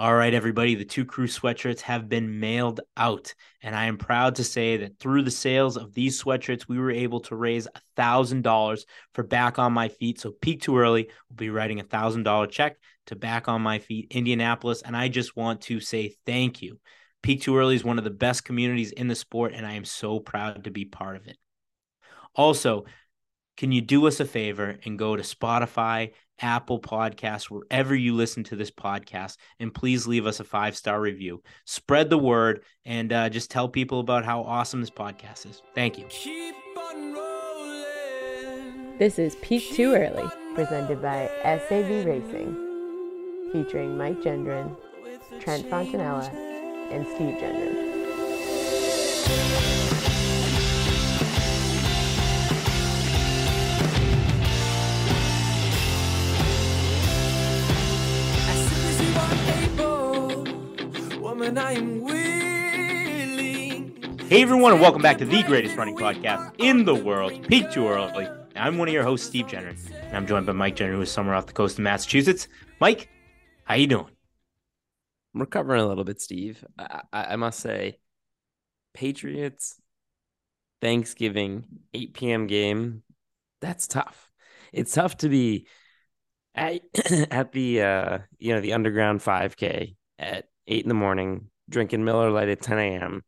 All right, everybody, the two crew sweatshirts have been mailed out. And I am proud to say that through the sales of these sweatshirts, we were able to raise $1,000 for Back on My Feet. So, Peak Too Early will be writing a $1,000 check to Back on My Feet, Indianapolis. And I just want to say thank you. Peak Too Early is one of the best communities in the sport, and I am so proud to be part of it. Also, can you do us a favor and go to Spotify, Apple Podcasts, wherever you listen to this podcast, and please leave us a five star review. Spread the word and uh, just tell people about how awesome this podcast is. Thank you. This is Peak Too Early, presented by SAV Racing, featuring Mike Gendron, Trent Fontanella, and Steve Gendron. I am willing. Hey everyone, and welcome back to the greatest running podcast in the world, Peak Too Early. I'm one of your hosts, Steve Jenner, and I'm joined by Mike Jenner, who is somewhere off the coast of Massachusetts. Mike, how you doing? I'm recovering a little bit, Steve. I, I, I must say, Patriots Thanksgiving 8 p.m. game. That's tough. It's tough to be at at the uh you know the underground 5K at eight in the morning, drinking Miller Lite at 10 a.m.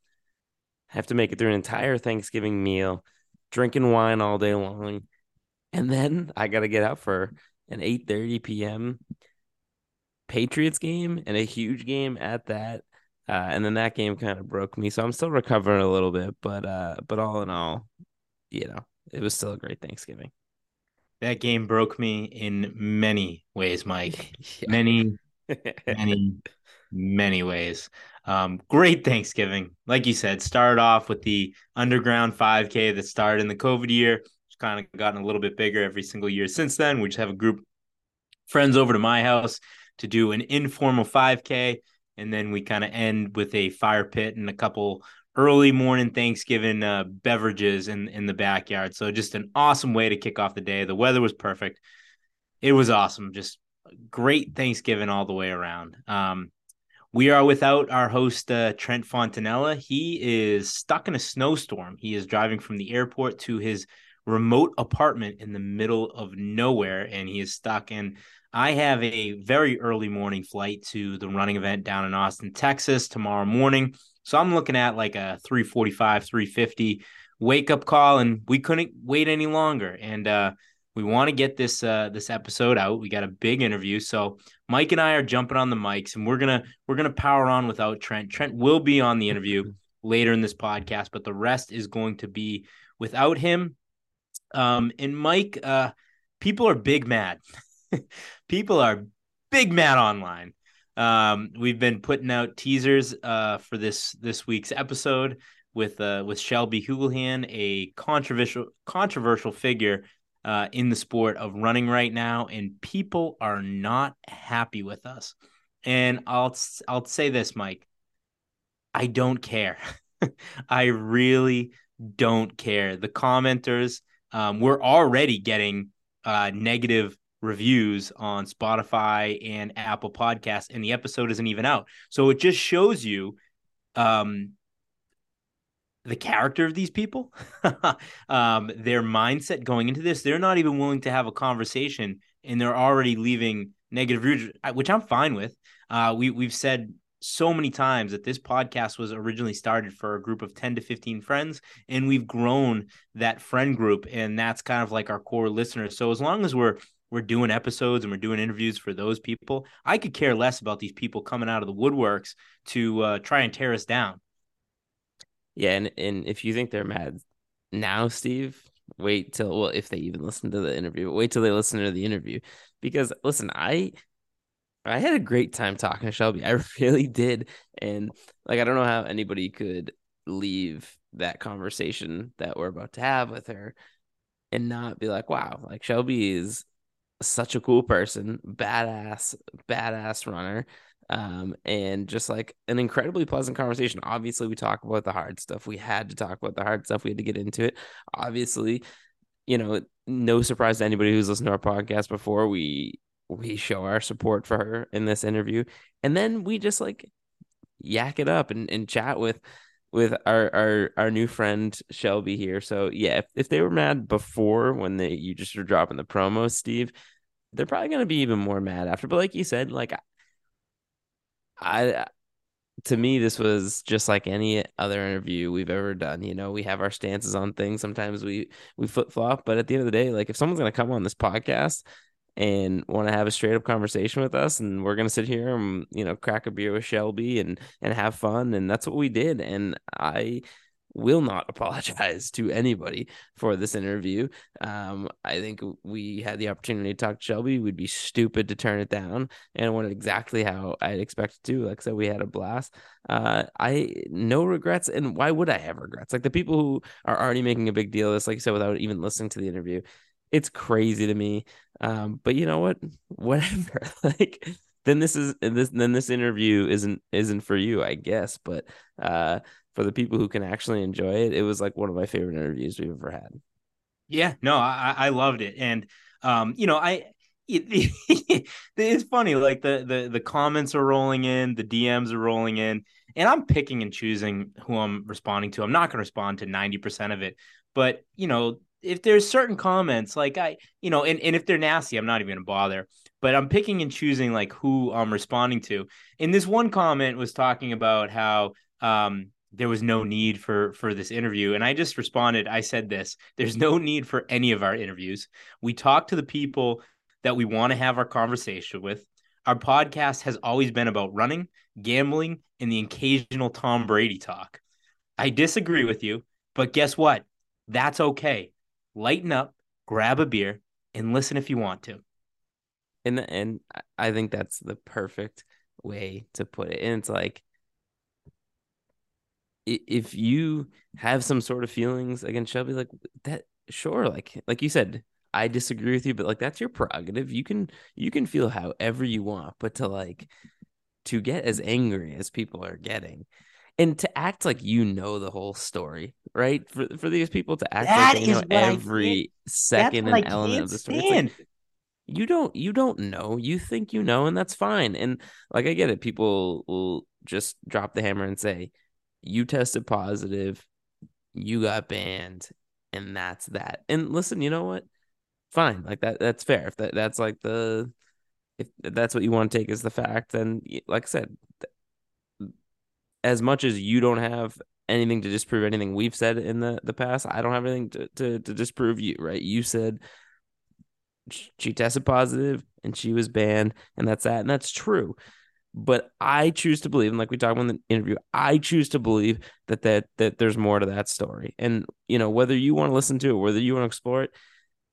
Have to make it through an entire Thanksgiving meal, drinking wine all day long. And then I got to get out for an 8:30 p.m. Patriots game and a huge game at that. Uh, and then that game kind of broke me, so I'm still recovering a little bit. But uh, but all in all, you know, it was still a great Thanksgiving. That game broke me in many ways, Mike. yeah. Many, many, many ways. Um, great Thanksgiving. Like you said, started off with the underground 5K that started in the COVID year. It's kind of gotten a little bit bigger every single year since then. We just have a group friends over to my house to do an informal 5K. And then we kind of end with a fire pit and a couple early morning Thanksgiving uh, beverages in, in the backyard. So just an awesome way to kick off the day. The weather was perfect. It was awesome. Just great Thanksgiving all the way around. Um, we are without our host, uh, Trent Fontanella. He is stuck in a snowstorm. He is driving from the airport to his remote apartment in the middle of nowhere, and he is stuck. And I have a very early morning flight to the running event down in Austin, Texas tomorrow morning. So I'm looking at like a 345, 350 wake up call, and we couldn't wait any longer. And uh, we want to get this uh, this episode out. We got a big interview, so Mike and I are jumping on the mics, and we're gonna we're gonna power on without Trent. Trent will be on the interview later in this podcast, but the rest is going to be without him. Um, and Mike, uh, people are big mad. people are big mad online. Um, we've been putting out teasers uh, for this this week's episode with uh, with Shelby Houlihan, a controversial controversial figure uh, in the sport of running right now, and people are not happy with us. And I'll I'll say this, Mike. I don't care. I really don't care. The commenters, um, we're already getting uh, negative reviews on Spotify and Apple Podcasts, and the episode isn't even out. So it just shows you um, the character of these people, um, their mindset going into this. They're not even willing to have a conversation, and they're already leaving negative reviews, which I'm fine with. Uh, we we've said so many times that this podcast was originally started for a group of 10 to 15 friends and we've grown that friend group and that's kind of like our core listeners so as long as we're we're doing episodes and we're doing interviews for those people i could care less about these people coming out of the woodworks to uh, try and tear us down yeah, and and if you think they're mad now, Steve, wait till well, if they even listen to the interview, wait till they listen to the interview. Because listen, I I had a great time talking to Shelby. I really did. And like I don't know how anybody could leave that conversation that we're about to have with her and not be like, wow, like Shelby is such a cool person, badass, badass runner um, and just like an incredibly pleasant conversation. Obviously, we talk about the hard stuff. We had to talk about the hard stuff. We had to get into it. Obviously, you know, no surprise to anybody who's listened to our podcast before. We we show our support for her in this interview, and then we just like yak it up and, and chat with with our our our new friend Shelby here. So yeah, if, if they were mad before when they you just were dropping the promo, Steve, they're probably gonna be even more mad after. But like you said, like I to me this was just like any other interview we've ever done. You know, we have our stances on things. Sometimes we we flip flop, but at the end of the day, like if someone's gonna come on this podcast and want to have a straight up conversation with us and we're going to sit here and you know crack a beer with Shelby and and have fun and that's what we did and I will not apologize to anybody for this interview. Um, I think we had the opportunity to talk to Shelby. We'd be stupid to turn it down, and it went exactly how I'd expected to. Like I said, we had a blast. Uh, I no regrets, and why would I have regrets? Like the people who are already making a big deal of this, like I said, without even listening to the interview, it's crazy to me. Um, but you know what? Whatever. like then this is this then this interview isn't isn't for you, I guess. But uh, for the people who can actually enjoy it, it was like one of my favorite interviews we've ever had. Yeah, no, I, I loved it, and um, you know, I it, it's funny like the the the comments are rolling in, the DMs are rolling in, and I'm picking and choosing who I'm responding to. I'm not going to respond to 90% of it, but you know, if there's certain comments like I, you know, and, and if they're nasty, I'm not even gonna bother. But I'm picking and choosing like who I'm responding to. And this one comment was talking about how um there was no need for for this interview. And i just responded i said this there's no need for any of our interviews. We talk to the people that we want to have our conversation with. Our podcast has always been about running gambling and the occasional tom brady talk. I disagree with you but guess what? That's okay. Lighten up, grab a beer, and listen if you want to. And and I think that's the perfect way to put it. And it's like if you have some sort of feelings against Shelby, like that, sure, like like you said, I disagree with you, but like that's your prerogative. You can you can feel however you want, but to like to get as angry as people are getting, and to act like you know the whole story, right? For for these people to act that like they know every second and element of the story. Like, you don't you don't know. You think you know, and that's fine. And like I get it, people will just drop the hammer and say, You tested positive, you got banned, and that's that. And listen, you know what? Fine. Like that that's fair. If that, that's like the if that's what you want to take as the fact, then like I said, as much as you don't have anything to disprove anything we've said in the the past, I don't have anything to to, to disprove you. Right? You said she tested positive and she was banned, and that's that, and that's true. But I choose to believe, and like we talked about in the interview, I choose to believe that that that there's more to that story. And you know, whether you want to listen to it, whether you want to explore it,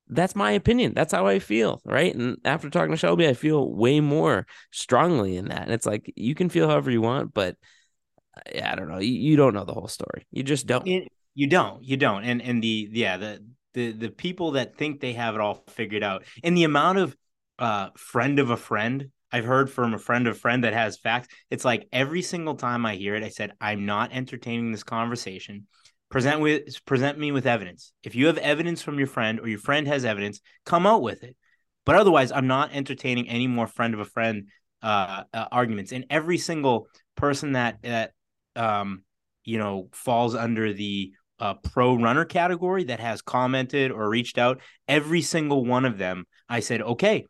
that's my opinion. That's how I feel, right? And after talking to Shelby, I feel way more strongly in that. And it's like you can feel however you want, but I don't know. You, you don't know the whole story. You just don't. It, you don't. You don't. And and the yeah the the the people that think they have it all figured out, and the amount of uh friend of a friend I've heard from a friend of a friend that has facts. It's like every single time I hear it, I said I'm not entertaining this conversation. Present with present me with evidence. If you have evidence from your friend or your friend has evidence, come out with it. But otherwise, I'm not entertaining any more friend of a friend uh, uh, arguments. And every single person that that um, you know, falls under the uh, pro runner category that has commented or reached out, every single one of them, I said, okay,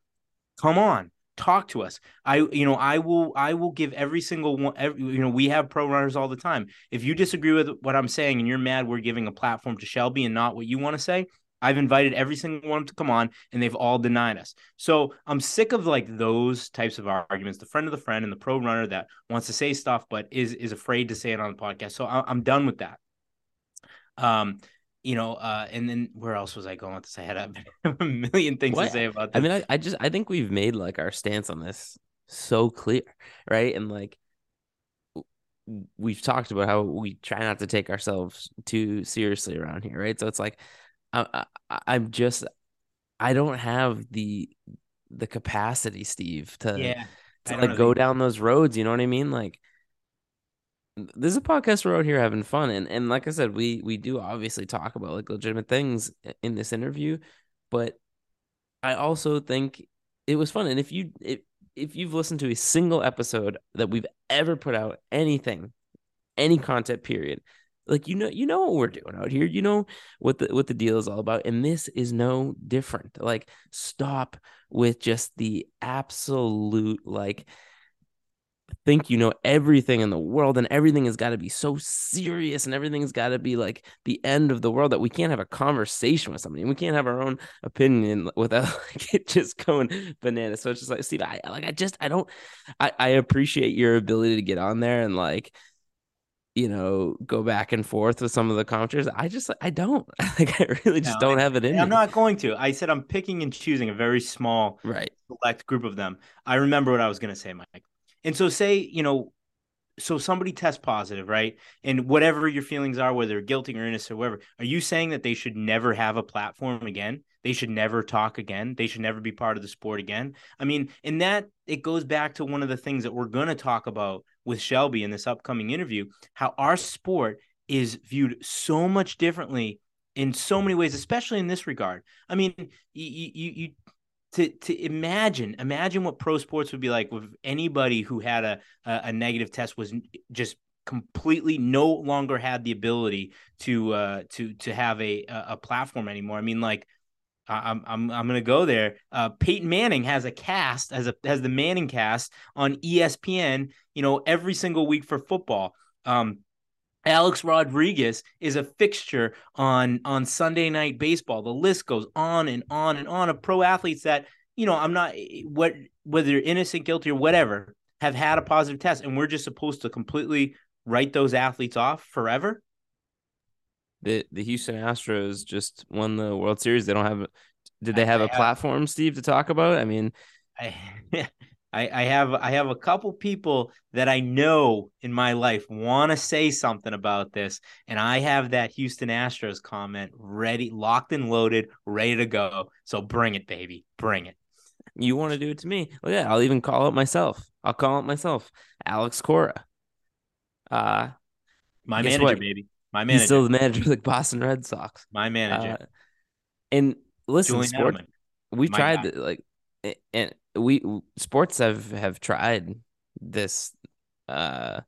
come on, talk to us. I, you know, I will, I will give every single one. Every, you know, we have pro runners all the time. If you disagree with what I'm saying and you're mad, we're giving a platform to Shelby and not what you want to say. I've invited every single one to come on and they've all denied us. So I'm sick of like those types of arguments, the friend of the friend and the pro runner that wants to say stuff, but is, is afraid to say it on the podcast. So I, am done with that. Um, you know, uh, and then where else was I going with this? I had a, a million things what? to say about this. I mean, I, I just, I think we've made like our stance on this so clear, right? And like, we've talked about how we try not to take ourselves too seriously around here, right? So it's like I, I, I'm just I don't have the the capacity, Steve, to yeah, to like go down those roads. You know what I mean? Like this is a podcast we're out here having fun, and and like I said, we we do obviously talk about like legitimate things in this interview, but I also think it was fun. And if you if, if you've listened to a single episode that we've ever put out, anything, any content period, like you know you know what we're doing out here you know what the what the deal is all about and this is no different like stop with just the absolute like think you know everything in the world and everything has got to be so serious and everything's got to be like the end of the world that we can't have a conversation with somebody and we can't have our own opinion without like it just going bananas so it's just like steve i like i just i don't i i appreciate your ability to get on there and like you know, go back and forth with some of the commenters. I just, I don't. Like, I really just no, don't have it in. I'm me. not going to. I said I'm picking and choosing a very small, right, select group of them. I remember what I was going to say, Mike. And so, say, you know, so somebody tests positive, right? And whatever your feelings are, whether guilty or innocent or whatever, are you saying that they should never have a platform again? They should never talk again. They should never be part of the sport again. I mean, in that it goes back to one of the things that we're going to talk about with Shelby in this upcoming interview, how our sport is viewed so much differently in so many ways, especially in this regard. I mean, you, you, you to to imagine imagine what pro sports would be like with anybody who had a a, negative test was just completely no longer had the ability to uh to to have a a platform anymore. I mean, like I'm I'm I'm gonna go there. Uh, Peyton Manning has a cast as a has the Manning cast on ESPN. You know, every single week for football. Um, Alex Rodriguez is a fixture on on Sunday night baseball. The list goes on and on and on of pro athletes that you know I'm not what whether they're innocent, guilty, or whatever have had a positive test, and we're just supposed to completely write those athletes off forever the the Houston Astros just won the World Series. They don't have did they have I, a platform, Steve, to talk about? I mean, I, I I have I have a couple people that I know in my life want to say something about this, and I have that Houston Astros comment ready, locked and loaded, ready to go. So bring it, baby, bring it. You want to do it to me? Well, yeah, I'll even call it myself. I'll call it myself, Alex Cora. Uh, my manager, what? baby. My manager. He's still the manager of the Boston Red Sox. My manager. Uh, and listen, Julian sport, we've tried the, like, and we sports have have tried this uh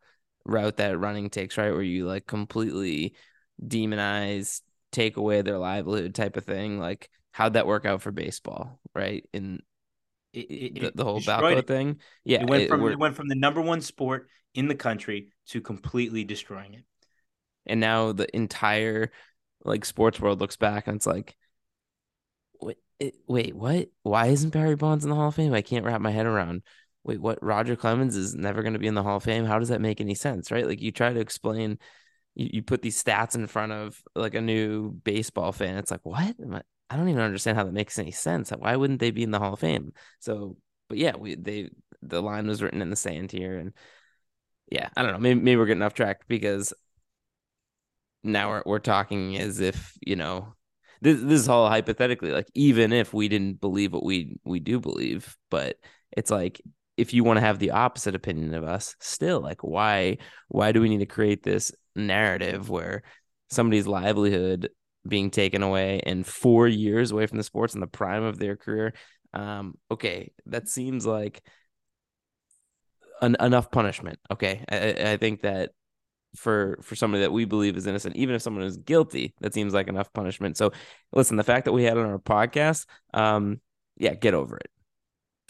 route that running takes, right? Where you like completely demonize, take away their livelihood type of thing. Like, how'd that work out for baseball, right? In it, it, the, the, whole Balco thing. Yeah. It went from it went from the number one sport in the country to completely destroying it and now the entire like sports world looks back and it's like wait, wait what? Why isn't barry bonds in the hall of fame? I can't wrap my head around. Wait what? Roger clemens is never going to be in the hall of fame? How does that make any sense right? Like you try to explain you, you put these stats in front of like a new baseball fan. It's like what? I, I don't even understand how that makes any sense. Why wouldn't they be in the hall of fame? So but yeah we they the line was written in the sand here and yeah i don't know. Maybe, maybe we're getting off track because now we're, we're talking as if you know this this is all hypothetically like even if we didn't believe what we we do believe but it's like if you want to have the opposite opinion of us still like why why do we need to create this narrative where somebody's livelihood being taken away and four years away from the sports in the prime of their career um okay that seems like an, enough punishment okay? I, I think that for for somebody that we believe is innocent, even if someone is guilty, that seems like enough punishment. So, listen, the fact that we had on our podcast, um, yeah, get over it.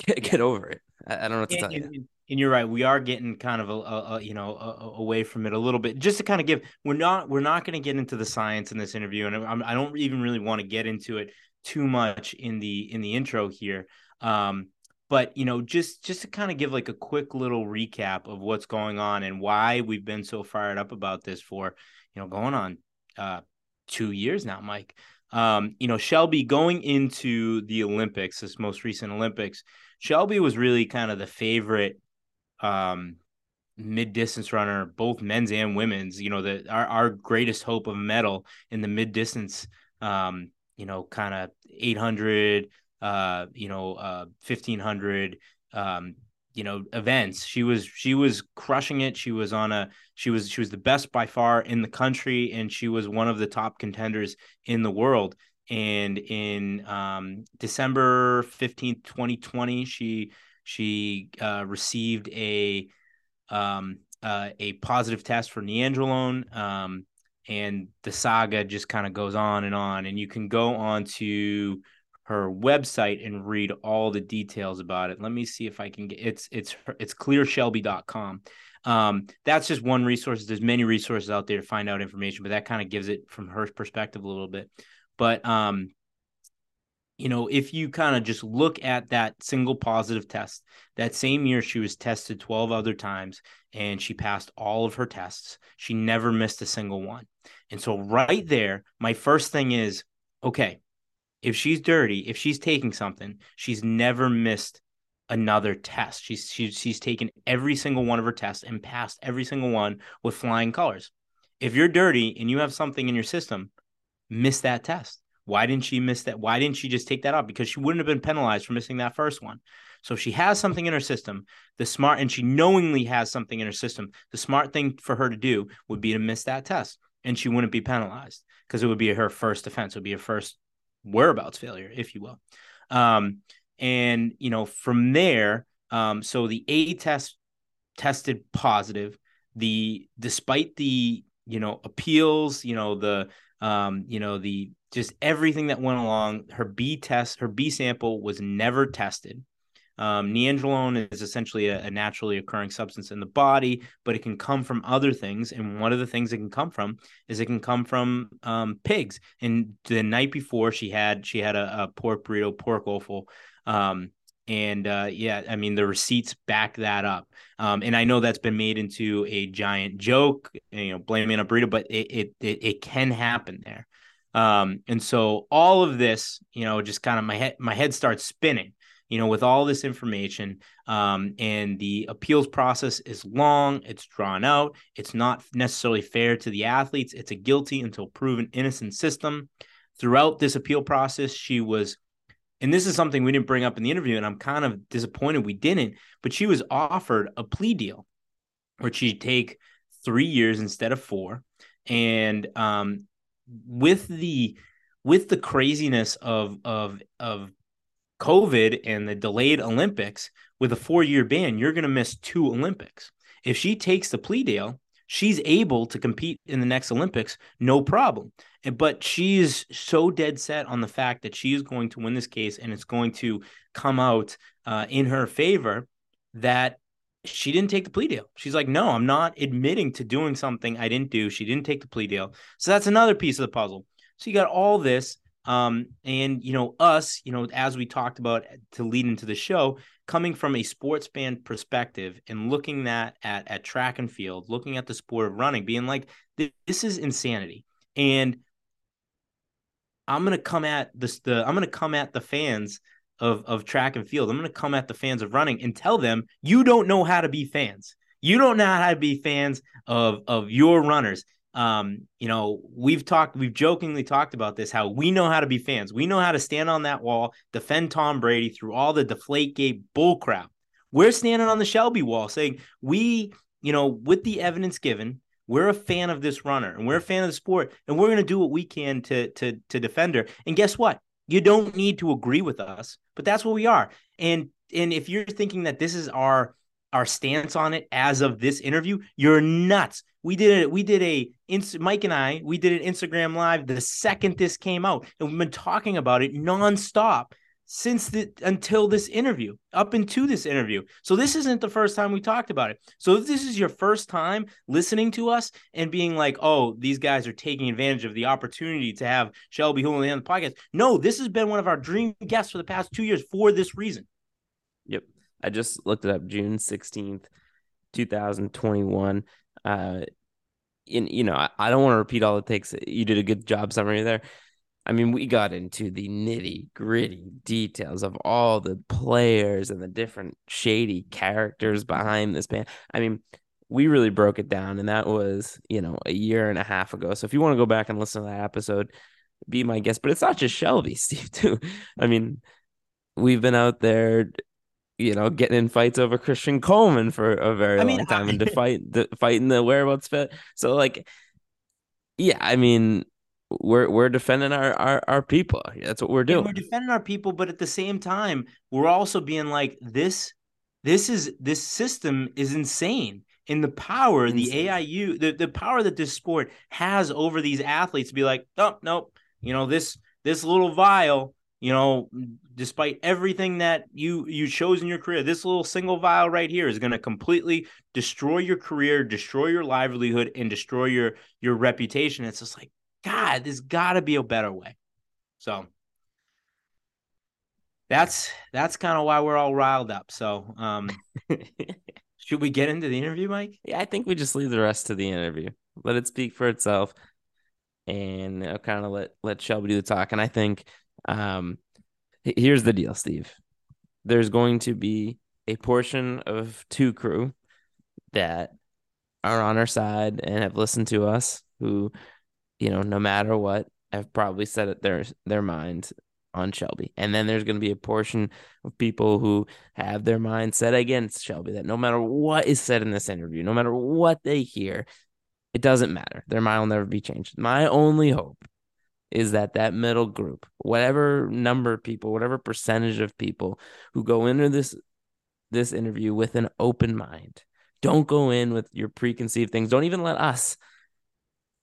Get, get over it. I, I, don't know what to tell you. And you're right. We are getting kind of a, a, a you know a, away from it a little bit, just to kind of give. We're not we're not going to get into the science in this interview, and I'm, I do not even really want to get into it too much in the in the intro here. Um, but you know just just to kind of give like a quick little recap of what's going on and why we've been so fired up about this for you know going on uh two years now mike. Um you know shelby going into the olympics this most recent olympics shelby was really kind of the favorite um mid distance runner both men's and women's you know the our, our greatest hope of medal in the mid distance um you know kind of 800 uh, you know, uh, 1500, um, you know, events. She was, she was crushing it. She was on a, she was, she was the best by far in the country. And she was one of the top contenders in the world. and in um, December 15th, 2020, she she uh, received a um, uh, a positive test for nandrolone. Um, and the saga just kind of goes on and on. And you can go on to her website and read all the details about it. Let me see if I can get it's it's it's clearshelby.com. Um, that's just one resource. There's many resources out there to find out information, but that kind of gives it from her perspective a little bit. But um, you know, if you kind of just look at that single positive test, that same year she was tested 12 other times and she passed all of her tests. She never missed a single one. And so, right there, my first thing is okay, if she's dirty, if she's taking something, she's never missed another test. She's she's she's taken every single one of her tests and passed every single one with flying colors. If you're dirty and you have something in your system, miss that test. Why didn't she miss that? Why didn't she just take that off? Because she wouldn't have been penalized for missing that first one. So if she has something in her system, the smart and she knowingly has something in her system, the smart thing for her to do would be to miss that test and she wouldn't be penalized because it would be her first offense. It would be her first whereabouts failure, if you will. Um, and you know, from there, um, so the A test tested positive. The despite the you know appeals, you know the um, you know the just everything that went along. Her B test, her B sample was never tested. Um, nandrolone is essentially a, a, naturally occurring substance in the body, but it can come from other things. And one of the things it can come from is it can come from um, pigs. And the night before, she had she had a, a pork burrito, pork offal. Um, and uh, yeah, I mean the receipts back that up. Um, and I know that's been made into a giant joke, you know, blaming a burrito, but it it it, it can happen there. Um, and so all of this, you know, just kind of my head my head starts spinning you know, with all this information. Um, and the appeals process is long, it's drawn out, it's not necessarily fair to the athletes. It's a guilty until proven innocent system. Throughout this appeal process, she was, and this is something we didn't bring up in the interview, and I'm kind of disappointed we didn't, but she was offered a plea deal where she'd take three years instead of four. And um, with the with the craziness of of of COVID and the delayed Olympics with a four year ban, you're going to miss two Olympics. If she takes the plea deal, she's able to compete in the next Olympics, no problem. But she's so dead set on the fact that she is going to win this case and it's going to come out uh, in her favor that she didn't take the plea deal. She's like, no, I'm not admitting to doing something I didn't do. She didn't take the plea deal. So that's another piece of the puzzle. So you got all this. Um, and you know, us, you know, as we talked about to lead into the show, coming from a sports fan perspective and looking that at at track and field, looking at the sport of running, being like, this is insanity. And I'm gonna come at this the I'm gonna come at the fans of of track and field. I'm gonna come at the fans of running and tell them you don't know how to be fans. You don't know how to be fans of of your runners um, you know, we've talked, we've jokingly talked about this, how we know how to be fans. We know how to stand on that wall, defend Tom Brady through all the deflate gate bullcrap. We're standing on the Shelby wall saying we, you know, with the evidence given, we're a fan of this runner and we're a fan of the sport, and we're going to do what we can to to to defend her. And guess what? You don't need to agree with us, but that's what we are. And and if you're thinking that this is our our stance on it as of this interview, you're nuts. We did it. We did a Mike and I. We did an Instagram live the second this came out, and we've been talking about it nonstop since the until this interview, up into this interview. So this isn't the first time we talked about it. So if this is your first time listening to us and being like, "Oh, these guys are taking advantage of the opportunity to have Shelby Houlihan on the podcast," no, this has been one of our dream guests for the past two years for this reason. I just looked it up June 16th, 2021. Uh, in, you know, I, I don't want to repeat all it takes. You did a good job summary there. I mean, we got into the nitty gritty details of all the players and the different shady characters behind this band. I mean, we really broke it down, and that was, you know, a year and a half ago. So if you want to go back and listen to that episode, be my guest. But it's not just Shelby, Steve, too. I mean, we've been out there you know, getting in fights over Christian Coleman for a very I long mean, time I... and to fight the fighting the whereabouts fit. So like, yeah, I mean, we're we're defending our our, our people. That's what we're doing. And we're defending our people, but at the same time, we're also being like this. This is this system is insane in the power insane. the AIU the, the power that this sport has over these athletes to be like, nope, nope, you know this this little vial you know, despite everything that you you chose in your career, this little single vial right here is going to completely destroy your career, destroy your livelihood, and destroy your your reputation. It's just like, God, there's got to be a better way. So that's that's kind of why we're all riled up. So, um, should we get into the interview, Mike? Yeah, I think we just leave the rest to the interview. Let it speak for itself, and I'll kind of let let Shelby do the talk. And I think um, here's the deal, Steve. There's going to be a portion of two crew that are on our side and have listened to us who, you know, no matter what, have probably set it their their mind on Shelby. And then there's going to be a portion of people who have their mind set against Shelby that no matter what is said in this interview, no matter what they hear, it doesn't matter. Their mind will never be changed. My only hope is that that middle group, whatever number of people, whatever percentage of people who go into this this interview with an open mind, don't go in with your preconceived things. Don't even let us,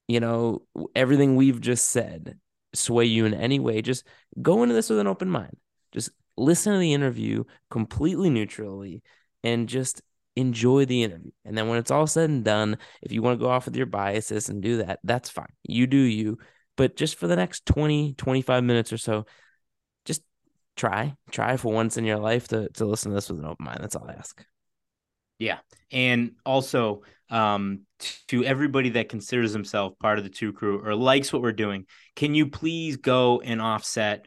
you know, everything we've just said sway you in any way. Just go into this with an open mind. Just listen to the interview completely neutrally and just enjoy the interview. And then when it's all said and done, if you want to go off with your biases and do that, that's fine. You do you but just for the next 20 25 minutes or so just try try for once in your life to to listen to this with an open mind. That's all i ask. Yeah. And also um to everybody that considers himself part of the two crew or likes what we're doing can you please go and offset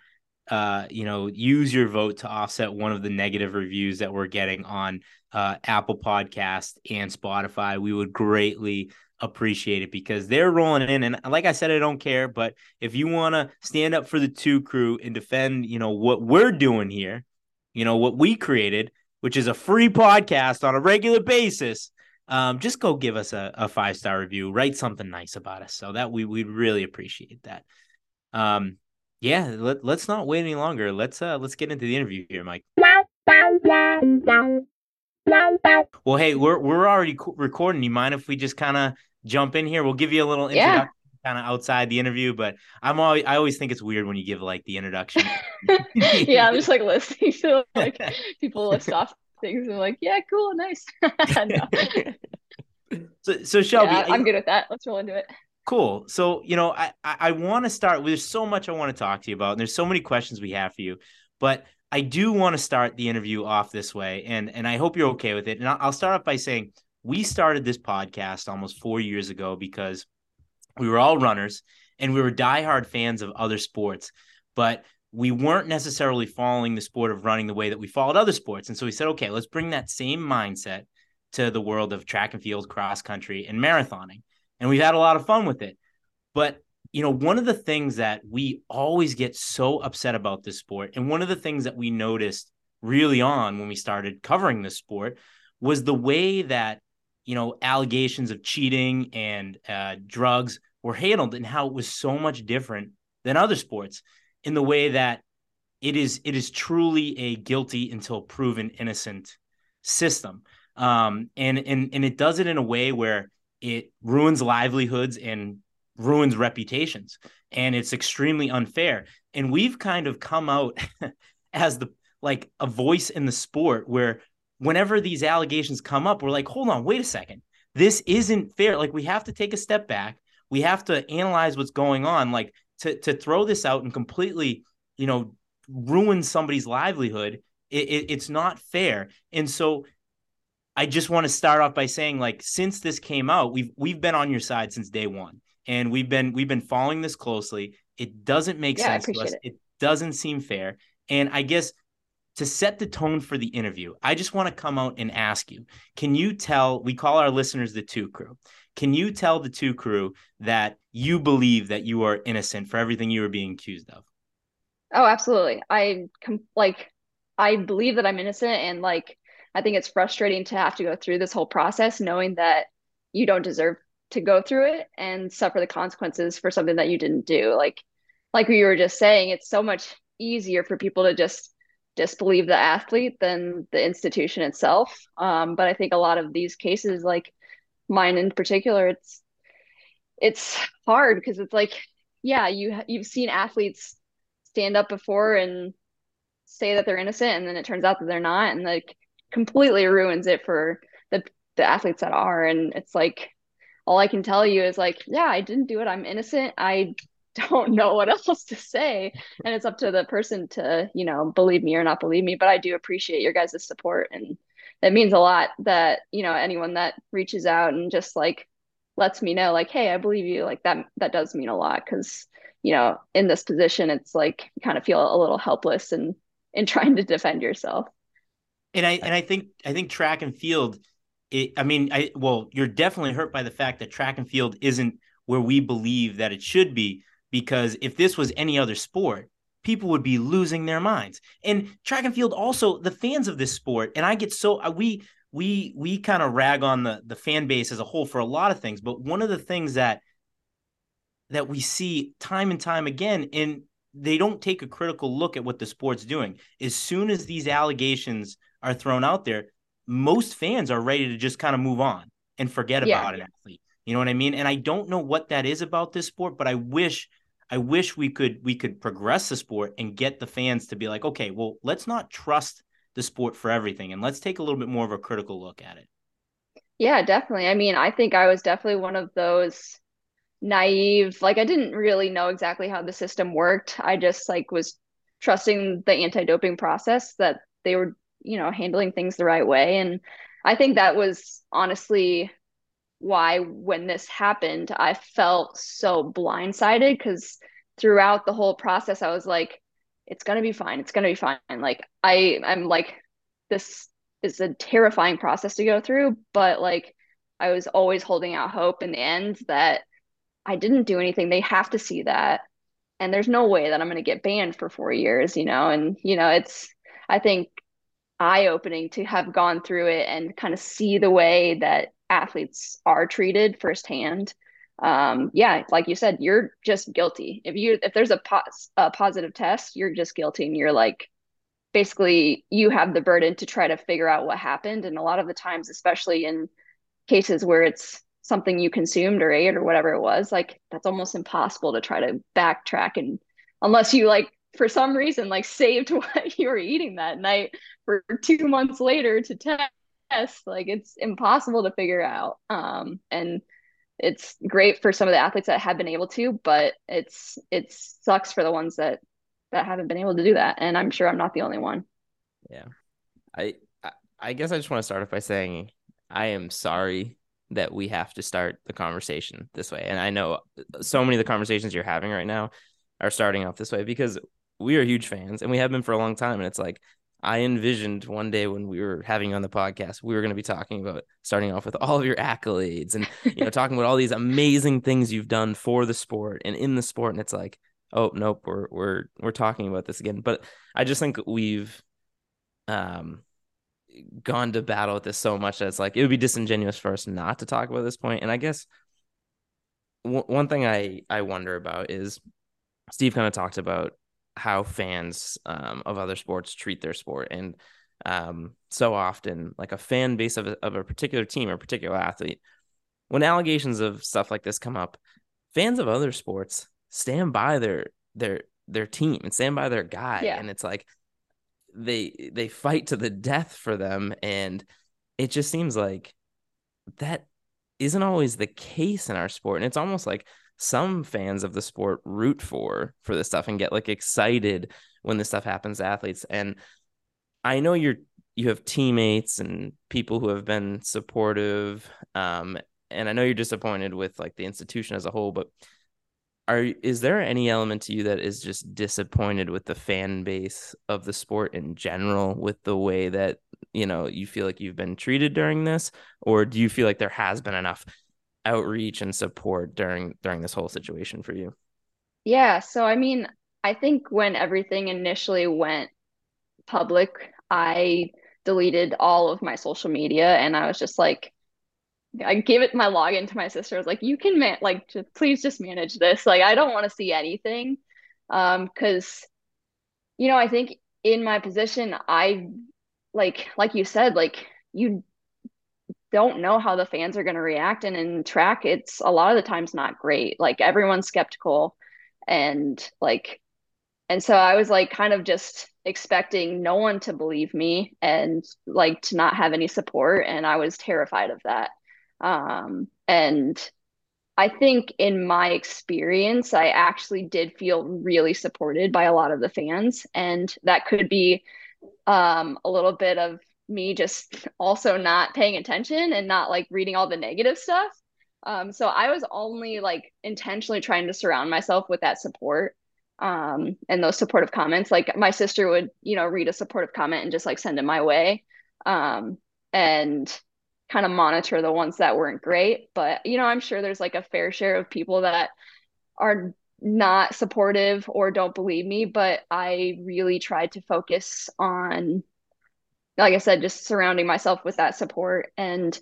uh, you know, use your vote to offset one of the negative reviews that we're getting on uh, Apple Podcast and Spotify. We would greatly appreciate it because they're rolling in. And like I said, I don't care. But if you want to stand up for the two crew and defend, you know, what we're doing here, you know, what we created, which is a free podcast on a regular basis, um, just go give us a, a five star review, write something nice about us. So that we we'd really appreciate that. Um, yeah, let, let's not wait any longer. Let's uh let's get into the interview here, Mike. Well, hey, we're we're already recording. You mind if we just kind of jump in here? We'll give you a little introduction yeah. kind of outside the interview, but I'm always I always think it's weird when you give like the introduction. yeah, I'm just like listening to like people list off things and like, yeah, cool, nice. so so Shelby, yeah, I'm good with that. Let's roll into it. Cool. So, you know, I I, I want to start. There's so much I want to talk to you about, and there's so many questions we have for you. But I do want to start the interview off this way, and and I hope you're okay with it. And I'll start off by saying we started this podcast almost four years ago because we were all runners and we were diehard fans of other sports, but we weren't necessarily following the sport of running the way that we followed other sports. And so we said, okay, let's bring that same mindset to the world of track and field, cross country, and marathoning. And we've had a lot of fun with it. But you know, one of the things that we always get so upset about this sport, and one of the things that we noticed really on when we started covering this sport was the way that, you know, allegations of cheating and uh, drugs were handled and how it was so much different than other sports in the way that it is it is truly a guilty until proven innocent system. Um, and and and it does it in a way where it ruins livelihoods and ruins reputations and it's extremely unfair. And we've kind of come out as the like a voice in the sport where whenever these allegations come up we're like hold on wait a second this isn't fair like we have to take a step back we have to analyze what's going on like to to throw this out and completely you know ruin somebody's livelihood it, it, it's not fair and so i just want to start off by saying like since this came out we've we've been on your side since day one and we've been we've been following this closely. It doesn't make yeah, sense to us. It. it doesn't seem fair. And I guess to set the tone for the interview, I just want to come out and ask you, can you tell we call our listeners the two crew. Can you tell the two crew that you believe that you are innocent for everything you are being accused of? Oh, absolutely. I com- like I believe that I'm innocent and like I think it's frustrating to have to go through this whole process knowing that you don't deserve to go through it and suffer the consequences for something that you didn't do. Like like we were just saying, it's so much easier for people to just disbelieve the athlete than the institution itself. Um, but I think a lot of these cases, like mine in particular, it's it's hard because it's like, yeah, you you've seen athletes stand up before and say that they're innocent, and then it turns out that they're not, and like completely ruins it for the the athletes that are. And it's like all I can tell you is like, yeah, I didn't do it. I'm innocent. I don't know what else to say. And it's up to the person to you know believe me or not believe me but i do appreciate your guys' support. And that means a lot that you know anyone that reaches out and just like lets me know like hey i believe you like that that does mean a lot because you know in this position it's like you kind of feel a little helpless and in trying to defend yourself. And i and i think i think track and field it, i mean i well you're definitely hurt by the fact that track and field isn't where we believe that it should be because if this was any other sport, people would be losing their minds. And track and field also the fans of this sport and I get so we we we kind of rag on the the fan base as a whole for a lot of things, but one of the things that that we see time and time again and they don't take a critical look at what the sport's doing. As soon as these allegations are thrown out there, most fans are ready to just kind of move on and forget yeah. about an athlete. You know what I mean? And I don't know what that is about this sport, but I wish I wish we could we could progress the sport and get the fans to be like, okay, well, let's not trust the sport for everything and let's take a little bit more of a critical look at it. Yeah, definitely. I mean, I think I was definitely one of those naive, like I didn't really know exactly how the system worked. I just like was trusting the anti-doping process that they were, you know, handling things the right way and I think that was honestly why when this happened i felt so blindsided because throughout the whole process i was like it's going to be fine it's going to be fine. Like i i'm like this is a terrifying process to go through but like i was always holding out hope in the end that i didn't do anything. They have to see that and there's no way that i'm going to get banned for 4 years you know? And you know it's i think eye opening to have gone through it and kind of see the way that athletes are treated firsthand um, yeah like you said you're just guilty. If you if there's a, pos- a positive test you're just guilty and you're like basically you have the burden to try to figure out what happened. And a lot of the times especially in cases where it's something you consumed or ate or whatever it was like that's almost impossible to try to backtrack. And unless you like for some reason like saved what you were eating that night for two months later to test like it's impossible to figure out um and it's great for some of the athletes that have been able to but it's it sucks for the ones that that haven't been able to do that and i'm sure i'm not the only one. Yeah. I i guess i just want to start off by saying i am sorry that we have to start the conversation this way and i know so many of the conversations you're having right now are starting off this way because we are huge fans and we have been for a long time and it's like I envisioned one day when we were having you on the podcast, we were going to be talking about starting off with all of your accolades and you know talking about all these amazing things you've done for the sport and in the sport. And it's like, oh nope, we're we're we're talking about this again. But I just think we've um gone to battle with this so much that it's like it would be disingenuous for us not to talk about this point. And I guess w- one thing I I wonder about is Steve kind of talked about how fans um, of other sports treat their sport. And um, so often, like a fan base of a, of a particular team or particular athlete, when allegations of stuff like this come up, fans of other sports stand by their their their team and stand by their guy. Yeah. And it's like they they fight to the death for them. And it just seems like that isn't always the case in our sport. And it's almost like some fans of the sport root for for this stuff and get like excited when this stuff happens to athletes. And i know you're you have teammates and people who have been supportive um and i know you're disappointed with like the institution as a whole but are is there any element to you that is just disappointed with the fan base of the sport in general with the way that you know you feel like you've been treated during this? Or do you feel like there has been enough outreach and support during during this whole situation for you? Yeah, so I mean, I think when everything initially went public, I deleted all of my social media and I was just like I gave it my login to my sister. I was like, you can man like just, please just manage this. Like I don't want to see anything. Um, because you know, I think in my position, I like like you said, like you don't know how the fans are going to react and in track it's a lot of the times not great. Like everyone's skeptical and like and so i was like kind of just expecting no one to believe me and like to not have any support and i was terrified of that. Um and i think in my experience i actually did feel really supported by a lot of the fans and that could be um a little bit of me just also not paying attention and not like reading all the negative stuff. Um, so I was only like intentionally trying to surround myself with that support um, and those supportive comments. Like my sister would, you know, read a supportive comment and just like send it my way um, and kind of monitor the ones that weren't great. But, you know, I'm sure there's like a fair share of people that are not supportive or don't believe me. But I really tried to focus on like I said, just surrounding myself with that support. And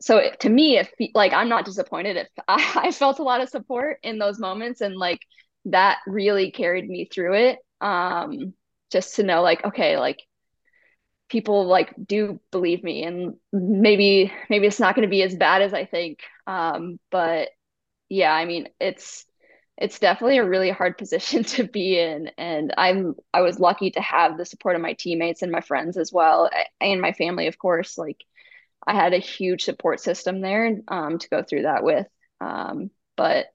so it, to me, if like I'm not disappointed if I, I, felt a lot of support in those moments and like that really carried me through it. Um, just to know like, okay, like people like do believe me and maybe maybe it's not going to be as bad as I think. Um, but yeah, I mean it's it's definitely a really hard position to be in and i'm i was lucky to have the support of my teammates and my friends as well and my family of course like i had a huge support system there um, to go through that with um, but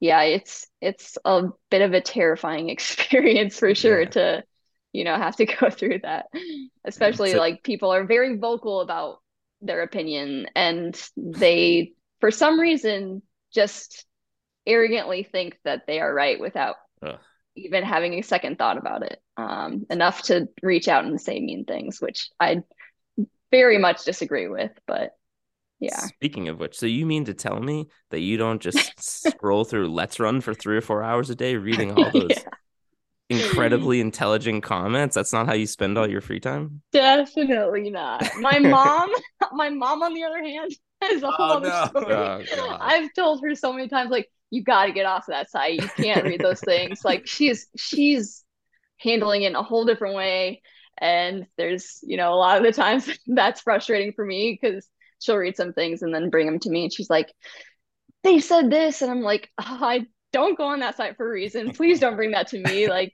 yeah it's it's a bit of a terrifying experience for sure yeah. to you know have to go through that especially so, like people are very vocal about their opinion and they for some reason just arrogantly think that they are right without Ugh. even having a second thought about it. Um, enough to reach out and say mean things, which I very much disagree with. But yeah. Speaking of which, so you mean to tell me that you don't just scroll through Let's Run for three or four hours a day reading all those yeah. incredibly intelligent comments? That's not how you spend all your free time? Definitely not. My mom, my mom, on the other hand, is a whole oh, other no. story. Oh, I've told her so many times, like, you got to get off of that site. You can't read those things. Like she's she's handling it in a whole different way. And there's, you know, a lot of the times that's frustrating for me because she'll read some things and then bring them to me. And she's like, they said this. And I'm like, oh, I don't go on that site for a reason. Please don't bring that to me. Like,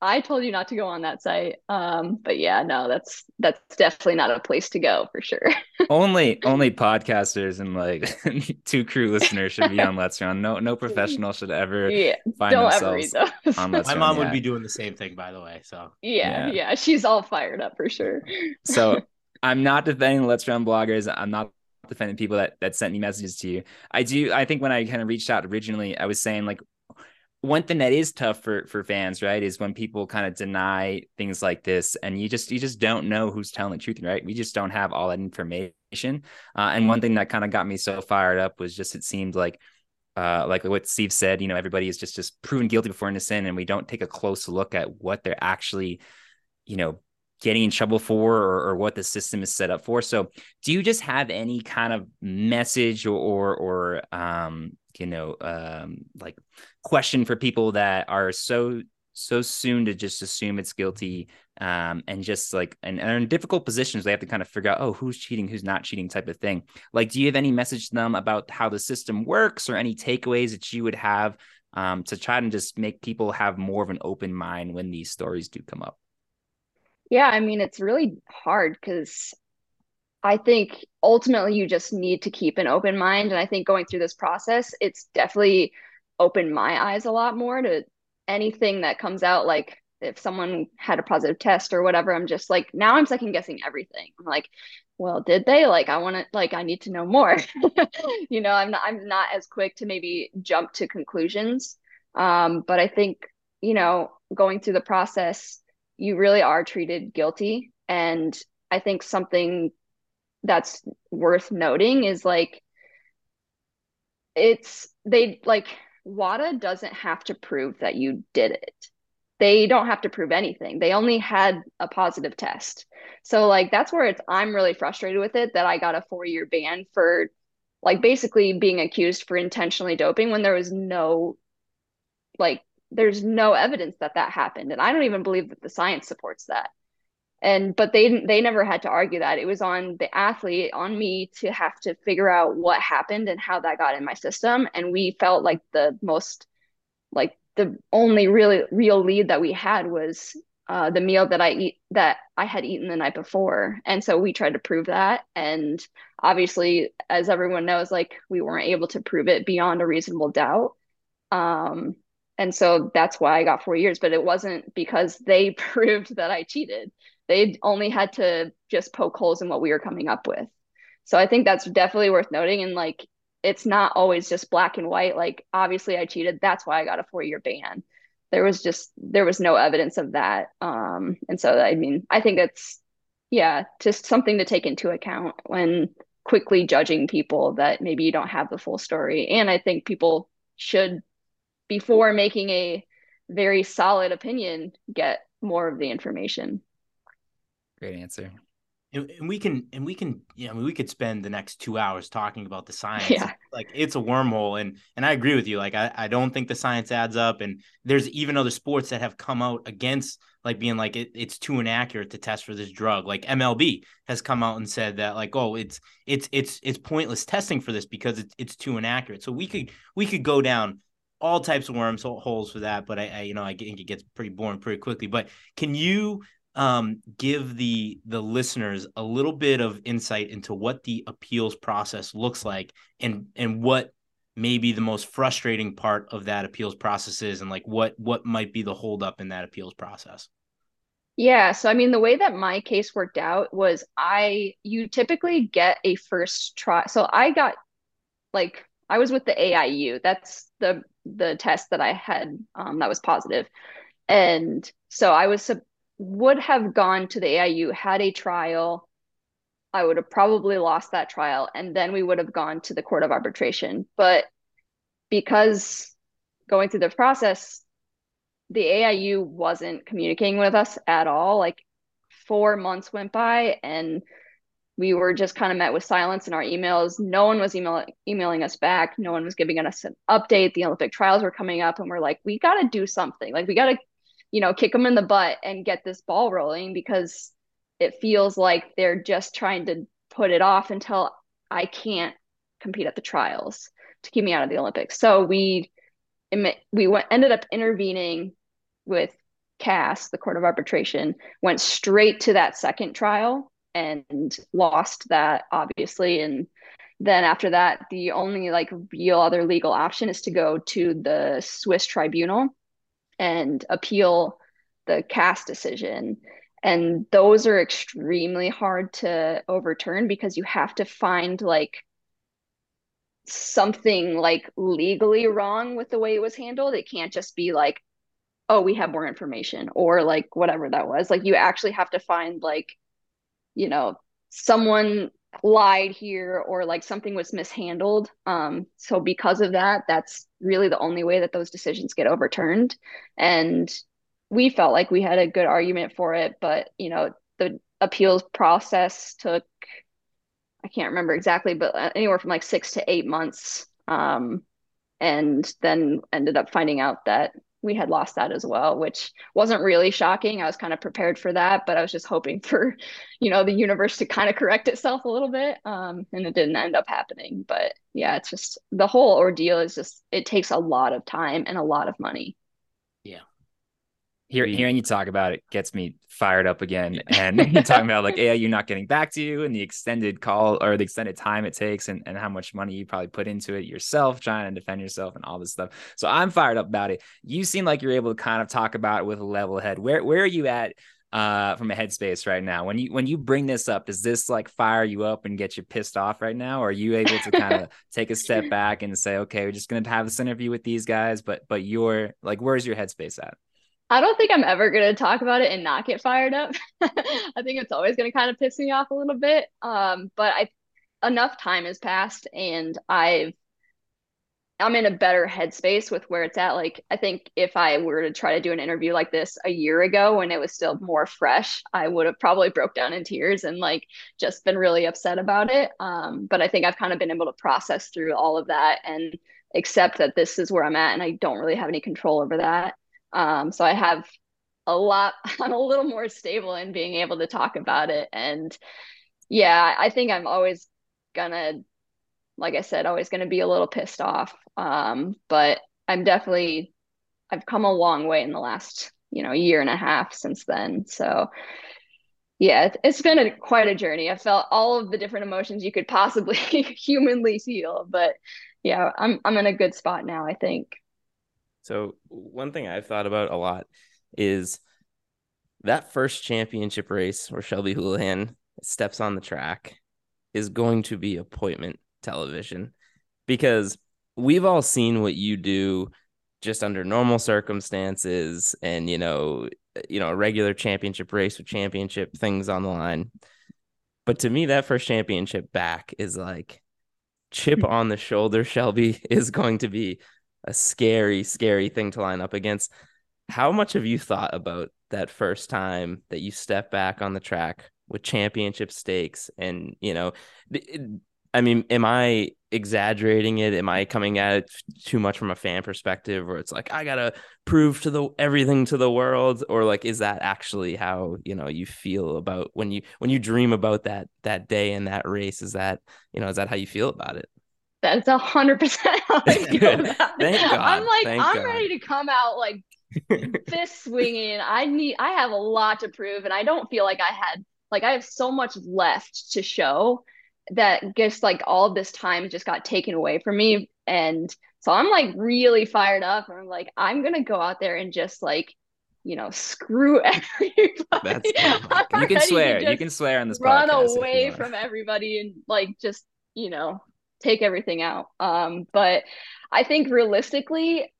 I told you not to go on that site. Um, but yeah, no, that's that's definitely not a place to go for sure. only only podcasters and like two crew listeners should be on Let's Run. No no professional should ever yeah, find don't themselves ever read those. on Let's My Run. mom would be doing the same thing, by the way. So yeah, yeah, yeah, she's all fired up for sure. so I'm not defending Let's Run bloggers. I'm not defending people that that sent me messages to you. I do. I think when I kind of reached out originally, I was saying like one thing that is tough for for fans, right, is when people kind of deny things like this, and you just you just don't know who's telling the truth, right? We just don't have all that information. Uh, and one thing that kind of got me so fired up was just it seemed like. Uh, like what Steve said, you know, everybody is just just proven guilty before innocent, and we don't take a close look at what they're actually, you know, getting in trouble for or, or, what the system is set up for. So, do you just have any kind of message or or, or um, you know, um, like question for people that are so so soon to just assume it's guilty um, and just like and, and are in difficult positions they have to kind of figure out oh who's cheating who's not cheating type of thing. Like do you have any message to them about how the system works or any takeaways that you would have um, to try and just make people have more of an open mind when these stories do come up? Yeah i mean it's really hard because i think ultimately you just need to keep an open mind. And i think going through this process it's definitely opened my eyes a lot more to anything that comes out. Like if someone had a positive test or whatever i'm just like now i'm second guessing everything. I'm like well did they? Like i want to like i need to know more. You know i'm not i'm not as quick to maybe jump to conclusions. Um, but i think you know going through the process you really are treated guilty. And i think something that's worth noting is like it's they like WADA doesn't have to prove that you did it. they don't have to prove anything. They only had a positive test. So like that's where it's I'm really frustrated with it that I got a 4-year ban for like basically being accused for intentionally doping when there was no like there's no evidence that that happened and I don't even believe that the science supports that. And but they they never had to argue that. It was on the athlete, on me to have to figure out what happened and how that got in my system and we felt like the most like the only really real lead that we had was uh, the meal that I eat that I had eaten the night before, and so we tried to prove that. And obviously, as everyone knows, like we weren't able to prove it beyond a reasonable doubt. Um, and so that's why I got four years. But it wasn't because they proved that I cheated. They only had to just poke holes in what we were coming up with. So I think that's definitely worth noting. And like it's not always just black and white. Like obviously I cheated. That's why I got a four year ban. There was just there was no evidence of that. Um, and so I mean I think it's yeah, just something to take into account when quickly judging people that maybe you don't have the full story. And I think people should before making a very solid opinion get more of the information. Great answer. And, and we can and we can you know I mean, we could spend the next two hours talking about the science. Yeah. like it's a wormhole and and i agree with you. Like I, I don't think the science adds up and there's even other sports that have come out against like being like it, it's too inaccurate to test for this drug. Like mlb has come out and said that like oh it's it's it's it's pointless testing for this because it's, it's too inaccurate. So we could we could go down all types of wormholes for that but I, I you know i think it gets pretty boring pretty quickly. But can you um, give the the listeners a little bit of insight into what the appeals process looks like and and what maybe the most frustrating part of that appeals process is and like what what might be the holdup in that appeals process? Yeah so i mean the way that my case worked out was i you typically get a first try so i got like i was with the aiu that's the the test that i had um, that was positive. And so i was would have gone to the AIU, had a trial. I would have probably lost that trial, and then we would have gone to the court of arbitration. But because going through the process, the AIU wasn't communicating with us at all. Like four months went by, and we were just kind of met with silence in our emails. No one was email- emailing us back. No one was giving us an update. The Olympic trials were coming up, and we're like, we got to do something. Like, we got to you know, kick them in the butt and get this ball rolling because it feels like they're just trying to put it off until I can't compete at the trials to keep me out of the Olympics. So we we went, ended up intervening with CAS, the Court of Arbitration, went straight to that second trial and lost that obviously and then after that the only like real other legal option is to go to the Swiss tribunal and appeal the CAS decision. And those are extremely hard to overturn because you have to find like something like legally wrong with the way it was handled. It can't just be like, oh, we have more information or like whatever that was. Like you actually have to find like, you know, someone lied here or like something was mishandled. Um, so because of that, that's really the only way that those decisions get overturned. And we felt like we had a good argument for it, but you know, the appeals process took I can't remember exactly, but uh, anywhere from like six to eight months. Um, and then ended up finding out that we had lost that as well, which wasn't really shocking. I was kind of prepared for that, but I was just hoping for, you know, the universe to kind of correct itself a little bit. Um, and it didn't end up happening. But yeah, it's just the whole ordeal is just, it takes a lot of time and a lot of money. Yeah. Hear, hearing you talk about it gets me fired up again. And you're talking about like AIU not getting back to you and the extended call or the extended time it takes and, and how much money you probably put into it yourself, trying to defend yourself and all this stuff. So I'm fired up about it. You seem like you're able to kind of talk about it with a level head. Where where are you at uh from a headspace right now? When you when you bring this up, does this like fire you up and get you pissed off right now? Or are you able to kind of take a step back and say, okay, we're just gonna have this interview with these guys, but but you're like where's your headspace at? I don't think I'm ever going to talk about it and not get fired up. I think it's always going to kind of piss me off a little bit. Um, but I enough time has passed and I've I'm in a better headspace with where it's at. Like, I think if I were to try to do an interview like this a year ago when it was still more fresh, I would have probably broke down in tears and like just been really upset about it. Um, but I think I've kind of been able to process through all of that and accept that this is where I'm at and I don't really have any control over that. Um, so I have a lot, I'm a little more stable in being able to talk about it. And yeah, I think I'm always gonna like I said, always to be a little pissed off. Um, but I'm definitely, I've come a long way in the last, you know, year and a half since then. So, yeah, it's been a, quite a journey. I felt all of the different emotions you could possibly humanly feel, but yeah, I'm I'm in a good spot now. I think. So one thing I've thought about a lot is that first championship race where Shelby Houlihan steps on the track is going to be appointment television because we've all seen what you do just under normal circumstances and you know you know a regular championship race with championship things on the line. But to me that first championship back is like chip on the shoulder shelby is going to be a scary scary thing to line up against how much have you thought about that first time that you step back on the track with championship stakes and you know I mean, am I exaggerating it? Am I coming at it too much from a fan perspective where it's like I gotta prove to the everything to the world? Or like is that actually how, you know, you feel about when you when you dream about that that day and that race? Is that, you know, is that how you feel about it? That's a hundred percent how I feel about Thank God. I'm like, Thank I'm God. ready to come out like fist swinging. I need I have a lot to prove and I don't feel like I had like I have so much left to show that just like all this time just got taken away from me and so i'm like really fired up and i'm like i'm gonna go out there and just like you know screw everybody That's you can swear you can swear on this run podcast away from everybody and like just you know take everything out um but i think realistically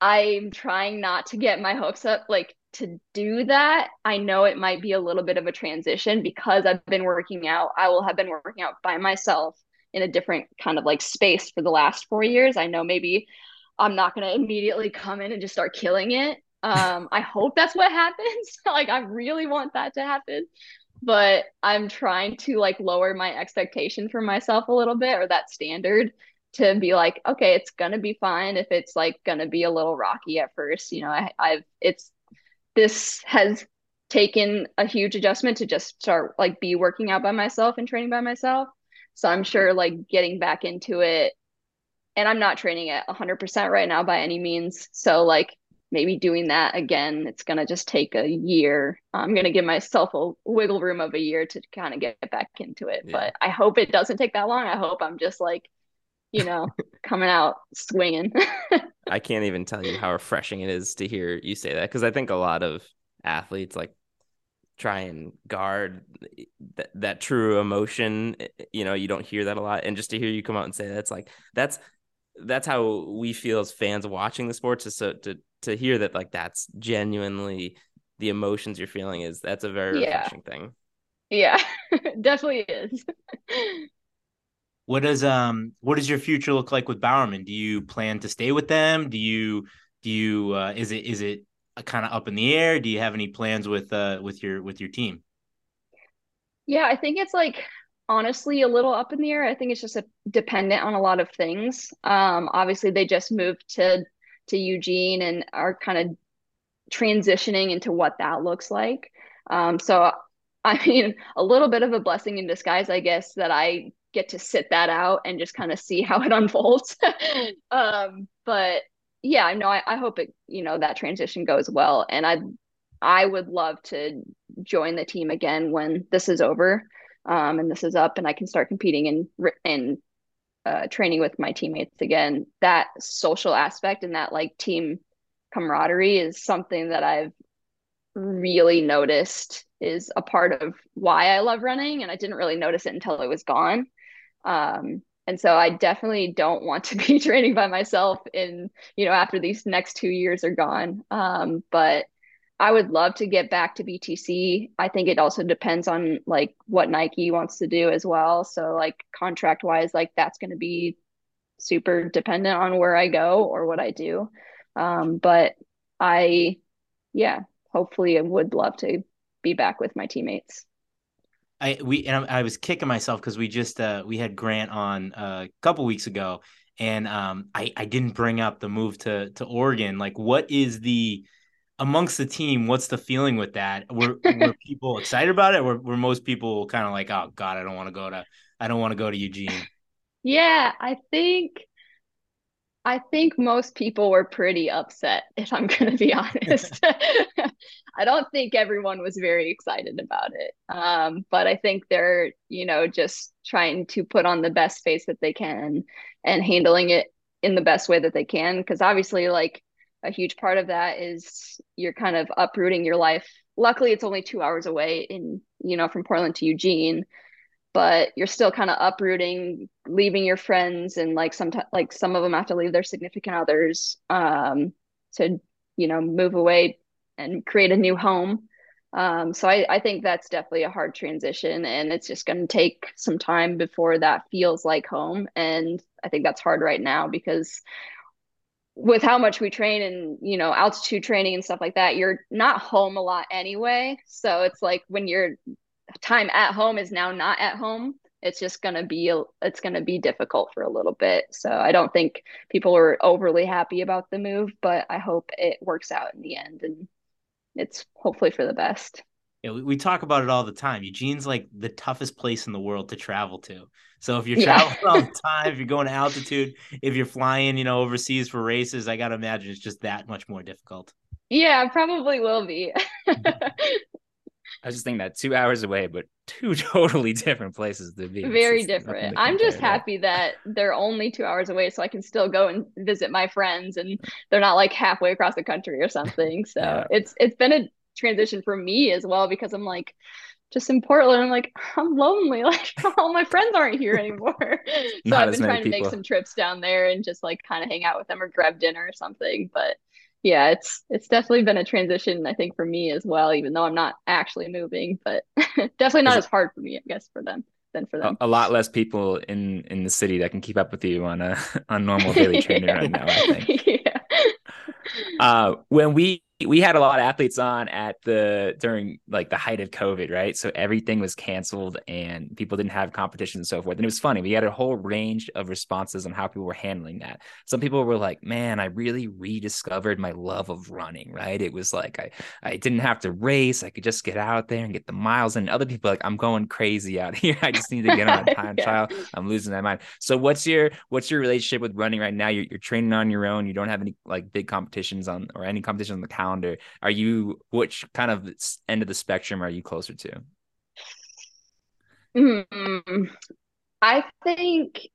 i'm trying not to get my hopes up like to do that, I know it might be a little bit of a transition because I've been working out. I will have been working out by myself in a different kind of like space for the last four years. I know maybe I'm not going to immediately come in and just start killing it. Um, I hope that's what happens. like, I really want that to happen. But I'm trying to like lower my expectation for myself a little bit or that standard to be like, okay, it's gonna be fine if it's like gonna be a little rocky at first. You know, I, I've it's this has taken a huge adjustment to just start like be working out by myself and training by myself. So I'm sure like getting back into it and I'm not training at 100% right now by any means. So like maybe doing that again, it's going to just take a year. I'm going to give myself a wiggle room of a year to kind of get back into it. Yeah. But I hope it doesn't take that long. I hope I'm just like, you know, coming out swinging. I can't even tell you how refreshing it is to hear you say that because I think a lot of athletes like try and guard that, that true emotion. Eh, eh, you know, you don't hear that a lot, and just to hear you come out and say that's like that's that's how we feel as fans watching the sports. Is so to to hear that like that's genuinely the emotions you're feeling is that's a very yeah. refreshing thing. Yeah, definitely is. What does um what does your future look like with Bowerman? Do you plan to stay with them? Do you do you uh, is it is it kind of up in the air? Do you have any plans with uh with your with your team? Yeah, I think it's like honestly a little up in the air. I think it's just a, dependent on a lot of things. Um, obviously they just moved to to Eugene and are kind of transitioning into what that looks like. Um, so I mean, a little bit of a blessing in disguise, I guess, that I get to sit that out and just kind of see how it unfolds. um, but yeah, no, I, I hope it, you know, that transition goes well. And I, I would love to join the team again when this is over, um, and this is up, and I can start competing and and uh, training with my teammates again. That social aspect and that like team camaraderie is something that I've really noticed is a part of why I love running, and I didn't really notice it until it was gone. Um, and so I definitely don't want to be training by myself in, you know, after these next two years are gone. Um, but I would love to get back to BTC. I think it also depends on like what Nike wants to do as well. So like contract wise, like that's going to be super dependent on where I go or what I do. Um, but I, yeah, hopefully I would love to be back with my teammates. I we and I was kicking myself because we just uh we had Grant on uh, a couple weeks ago and um I I didn't bring up the move to to Oregon. Like, what is the amongst the team? What's the feeling with that? Were were people excited about it? Were were most people kind of like, oh God, I don't want to go to I don't want to go to Eugene. Yeah, I think I think most people were pretty upset, if I'm going to be honest. I don't think everyone was very excited about it. Um, but I think they're, you know, just trying to put on the best face that they can and handling it in the best way that they can. Because obviously, like, a huge part of that is you're kind of uprooting your life. Luckily, it's only two hours away in, you know, from Portland to Eugene but you're still kind of uprooting leaving your friends and like sometimes like some of them have to leave their significant others um, to you know move away and create a new home um, so I, I think that's definitely a hard transition and it's just going to take some time before that feels like home and i think that's hard right now because with how much we train and you know altitude training and stuff like that you're not home a lot anyway. So it's like when you're time at home is now not at home it's just going to be it's going to be difficult for a little bit. So i don't think people are overly happy about the move but i hope it works out in the end and it's hopefully for the best yeah we, we talk about it all the time eugene's like the toughest place in the world to travel to so if you're traveling yeah. all the time if you're going to altitude if you're flying you know overseas for races i gotta imagine it's just that much more difficult yeah probably will be mm-hmm. I was just thinking that two hours away, but two totally different places to be. Very different. I'm just happy that they're only two hours away, so I can still go and visit my friends, and they're not like halfway across the country or something. So yeah. it's it's been a transition for me as well because I'm like just in Portland. I'm like I'm lonely. Like all my friends aren't here anymore. so I've been trying to make some trips down there and just like kind of hang out with them or grab dinner or something. But yeah, it's it's definitely been a transition, I think, for me as well, even though I'm not actually moving, but definitely not as hard for me, I guess, for them than for them. A, a, lot less people in in the city that can keep up with you on a on normal daily training right now, I think. yeah. Uh, when we we had a lot of athletes on at the during like the height of COVID, right? So everything was canceled and people didn't have competition and so forth. And it was funny. We had a whole range of responses on how people were handling that. Some people were like, "Man, I really rediscovered my love of running." Right? It was like I I didn't have to race. I could just get out there and get the miles. And other people like, "I'm going crazy out here. I just need to get on a time yeah. trial. I'm losing my mind." So what's your what's your relationship with running right now? You're, you're training on your own. You don't have any like big competitions on or any competition on the calendar calendar are you which kind of end of the spectrum are you closer to? Mm-hmm. i think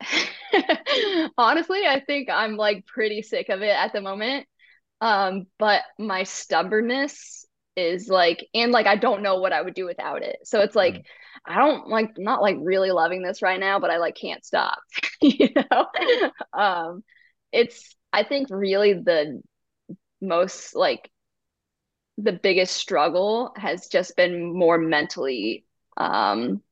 honestly i think i'm like pretty sick of it at the moment. Um but my stubbornness is like and like i don't know what i would do without it. So it's like mm. i don't like not like really loving this right now but i like can't stop you know? Um it's i think really the most like the biggest struggle has just been more mentally um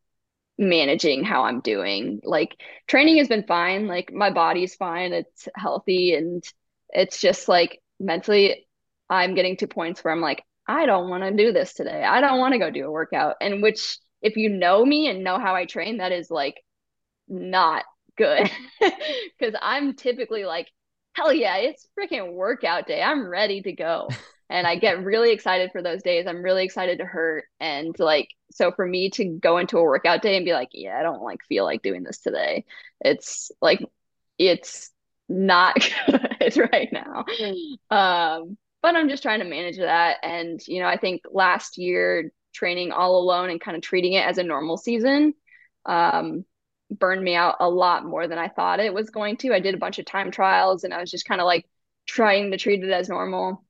managing how I'm doing. Like training has been fine, like my body's fine, it's healthy and it's just like mentally I'm getting to points where I'm like I don't want to do this today. I don't want to go do a workout. And which if you know me and know how I train that is like not good cuz I'm typically like hell yeah, it's freaking workout day. I'm ready to go. and I get really excited for those days. I'm really excited to hurt. And like, so for me to go into a workout day and be like, yeah, I don't like feel like doing this today. It's like, it's not good right now. Um, but I'm just trying to manage that. And, you know, I think last year training all alone and kind of treating it as a normal season um, burned me out a lot more than I thought it was going to. I did a bunch of time trials and I was just kind of like trying to treat it as normal.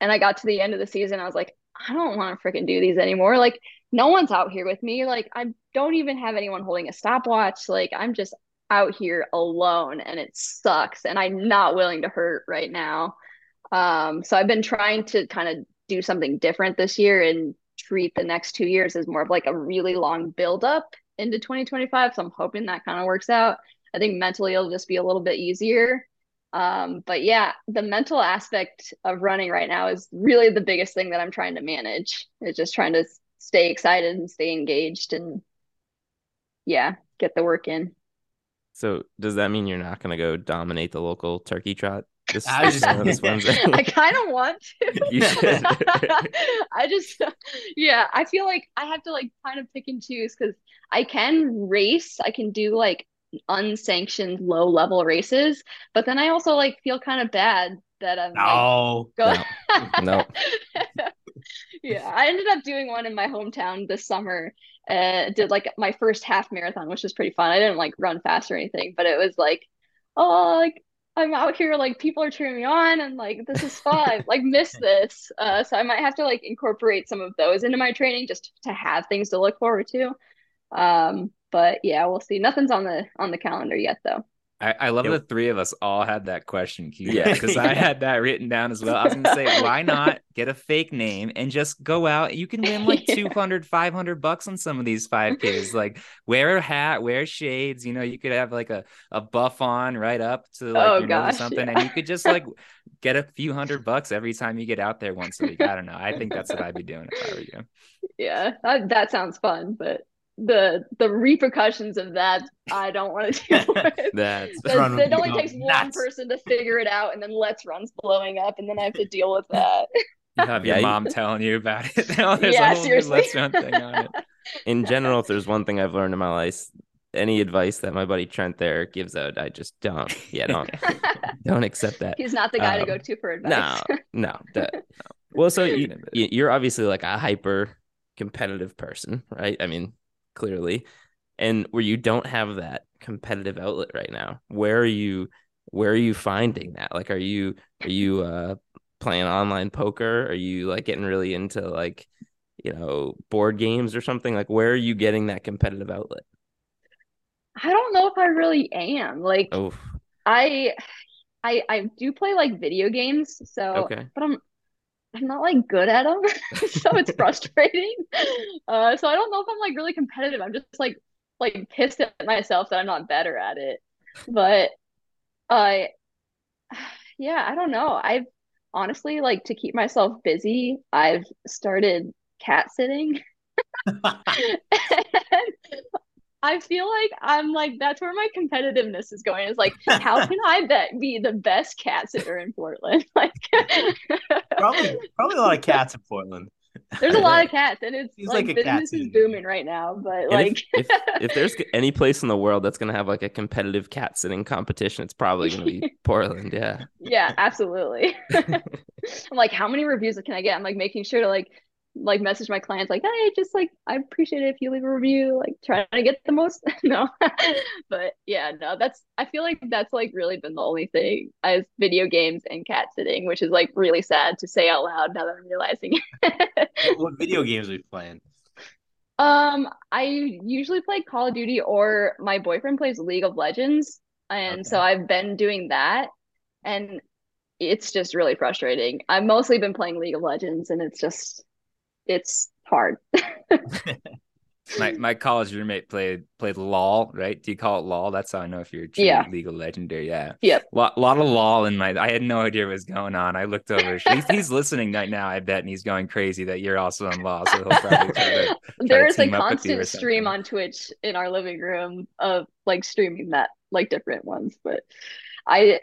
And I got to the end of the season, I was like, I don't want to freaking do these anymore. Like, no one's out here with me. Like, I don't even have anyone holding a stopwatch. Like, I'm just out here alone and it sucks. And I'm not willing to hurt right now. Um, so I've been trying to kind of do something different this year and treat the next two years as more of like a really long build up into 2025. So I'm hoping that kind of works out. I think mentally it'll just be a little bit easier. Um, but yeah, the mental aspect of running right now is really the biggest thing that I'm trying to manage. It's just trying to stay excited and stay engaged and yeah, get the work in. So does that mean you're not going to go dominate the local turkey trot? This, I, just, this I kind of want to. You should. I just, yeah, I feel like I have to like kind of pick and choose because I can race. I can do like unsanctioned low level races, but then I also like feel kind of bad that I'm no, like, go- no, no. yeah, I ended up doing one in my hometown this summer. Uh, did like my first half marathon, which was pretty fun. I didn't like run fast or anything, but it was like, oh, like I'm out here, like people are cheering me on, and like this is fun. like miss this. Uh, so I might have to like incorporate some of those into my training just to have things to look forward to. Um, but yeah, we'll see. Nothing's on the on the calendar yet, though. I, I love yep. the three of us all had that question queued yeah. because I had that written down as well. I was gonna say, why not get a fake name and just go out? You can win like yeah. 200, 500 bucks on some of these 5Ks. like wear a hat, wear shades. You know, you could have like a, a buff on right up to like oh, your gosh, or something, yeah. and you could just like get a few hundred bucks every time you get out there once a week. I don't know. I think that's what I'd be doing if I were you. Yeah, that, that sounds fun, but the the repercussions of that I don't want to deal with. That's it only takes nuts. one person to figure it out and then let's runs blowing up and then I have to deal with that. You have your mom telling you about it. There's yeah, seriously. In general, if there's one thing I've learned in my life, any advice that my buddy Trent there gives out, I just don't. Yeah, don't don't accept that. He's not the guy um, to go to for advice. No, no. no. Well, so you, you're obviously like a hyper competitive person, right? I mean, clearly, and where you don't have that competitive outlet right now. Where are you? Where are you finding that? Like, are you are you uh, playing online poker? Are you like getting really into like you know board games or something? Like, where are you getting that competitive outlet? I don't know if I really am. Like, oh. I I I do play like video games, so okay. but I'm I'm not like good at them, so it's frustrating. Uh, so I don't know if I'm like really competitive. I'm just like like pissed at myself that I'm not better at it. But I, uh, yeah, I don't know. I've honestly like to keep myself busy. I've started cat sitting. I feel like I'm like that's where my competitiveness is going. Is like, how can I bet be the best cat sitter in Portland? Like, probably probably a lot of cats in Portland. There's a lot of cats, and it's like, like business is booming right now. But and like, if, if, if, there's any place in the world that's gonna have like a competitive cat sitting competition, it's probably gonna be Portland. Yeah. Yeah, absolutely. I'm like, how many reviews can I get? I'm like making sure to like like message my clients like hey just like i appreciate it if you leave a review like trying to get the most. No. But yeah no that's i feel like that's like really been the only thing as video games and cat sitting which is like really sad to say out loud now that i'm realizing what video games are you playing? Um i usually play call of duty or my boyfriend plays league of legends and okay. so i've been doing that and it's just really frustrating. I've mostly been playing league of legends and it's just it's hard. my my college roommate played played LOL, right? Do you call it LOL? That's how I know if you're a yeah. legal legendary. Yeah. Yep. A lot, lot of LOL in my I had no idea what was going on. I looked over. he's, he's listening right now, I bet, and he's going crazy that you're also on LOL. So he'll probably try to, There is a constant stream on Twitch in our living room of like streaming that like different ones. But I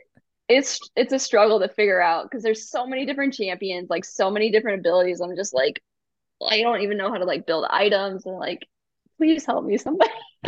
it's it's a struggle to figure out because there's so many different champions, like so many different abilities. I'm just like, I don't even know how to like build items and like, please help me somebody.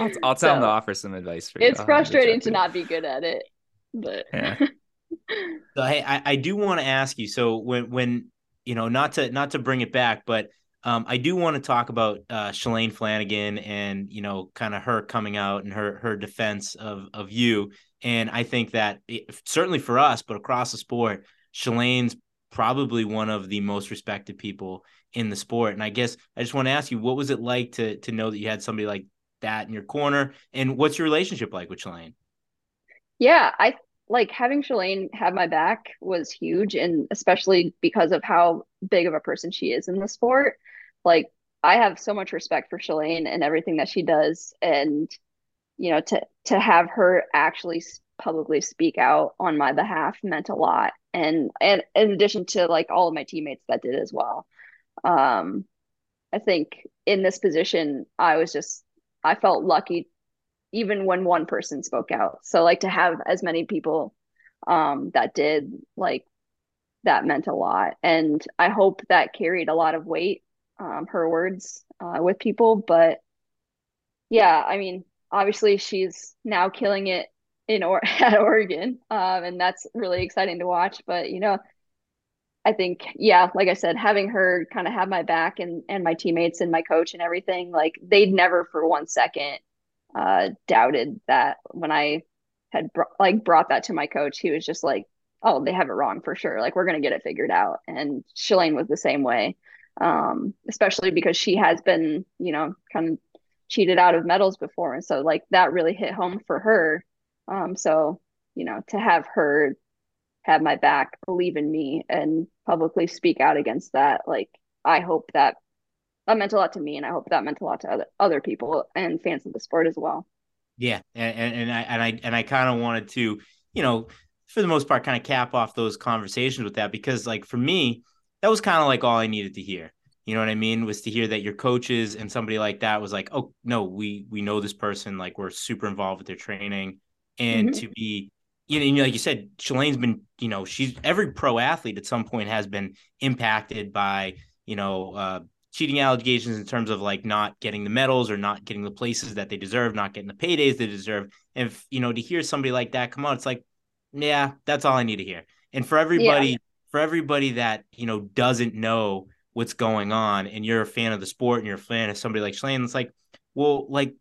I'll, I'll tell so, them to offer some advice for you. It's frustrating to not be good at it, but. Yeah. so hey, I, I do want to ask you. So when when you know not to not to bring it back, but um, I do want to talk about uh, Shalane Flanagan and you know kind of her coming out and her her defense of of you. And I think that it, certainly for us, but across the sport, Shalane's probably one of the most respected people in the sport. And I guess I just want to ask you, what was it like to to know that you had somebody like that in your corner, and what's your relationship like with Shalane? Yeah, I like having Shalane have my back was huge, and especially because of how big of a person she is in the sport. Like I have so much respect for Shalane and everything that she does, and you know, to to have her actually publicly speak out on my behalf meant a lot. And and in addition to like all of my teammates that did as well. Um, I think in this position, I was just I felt lucky even when one person spoke out. So like to have as many people um that did like that meant a lot. And I hope that carried a lot of weight, um, her words uh, with people. But yeah, I mean, obviously she's now killing it in or at Oregon, um, and that's really exciting to watch. But you know, I think yeah, like I said, having her kind of have my back and and my teammates and my coach and everything, like they'd never for one second uh, doubted that when I had br- like brought that to my coach, he was just like, "Oh, they have it wrong for sure. Like we're gonna get it figured out." And Shalane was the same way, um, especially because she has been, you know, kind of cheated out of medals before, and so like that really hit home for her. Um, so you know, to have her have my back, believe in me, and publicly speak out against that, like I hope that that meant a lot to me, and I hope that meant a lot to other other people and fans of the sport as well. Yeah, and and I and I and I kind of wanted to, you know, for the most part, kind of cap off those conversations with that because, like, for me, that was kind of like all I needed to hear. You know what I mean? Was to hear that your coaches and somebody like that was like, oh no, we we know this person, like we're super involved with their training, and mm-hmm. to be, you know, like you said, Shalane's been, you know, she's every pro athlete at some point has been impacted by, you know, uh, cheating allegations in terms of like not getting the medals or not getting the places that they deserve, not getting the paydays they deserve. And if, you know, to hear somebody like that come on, it's like, yeah, that's all I need to hear. And for everybody, yeah. for everybody that, you know, doesn't know what's going on and you're a fan of the sport and you're a fan of somebody like Shalane, it's like, well, like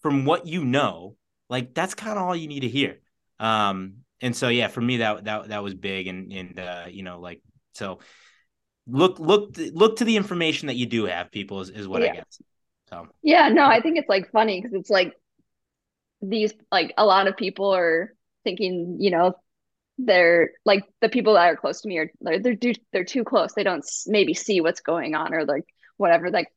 from what you know, like that's kind of all you need to hear. Um, and so yeah, for me that that that was big and and uh, you know, like so look look look to the information that you do have people is, is what yeah. i guess so yeah no i think it's like funny because it's like these like a lot of people are thinking you know they're like the people that are close to me are they're they're, they're too close they don't maybe see what's going on or like whatever like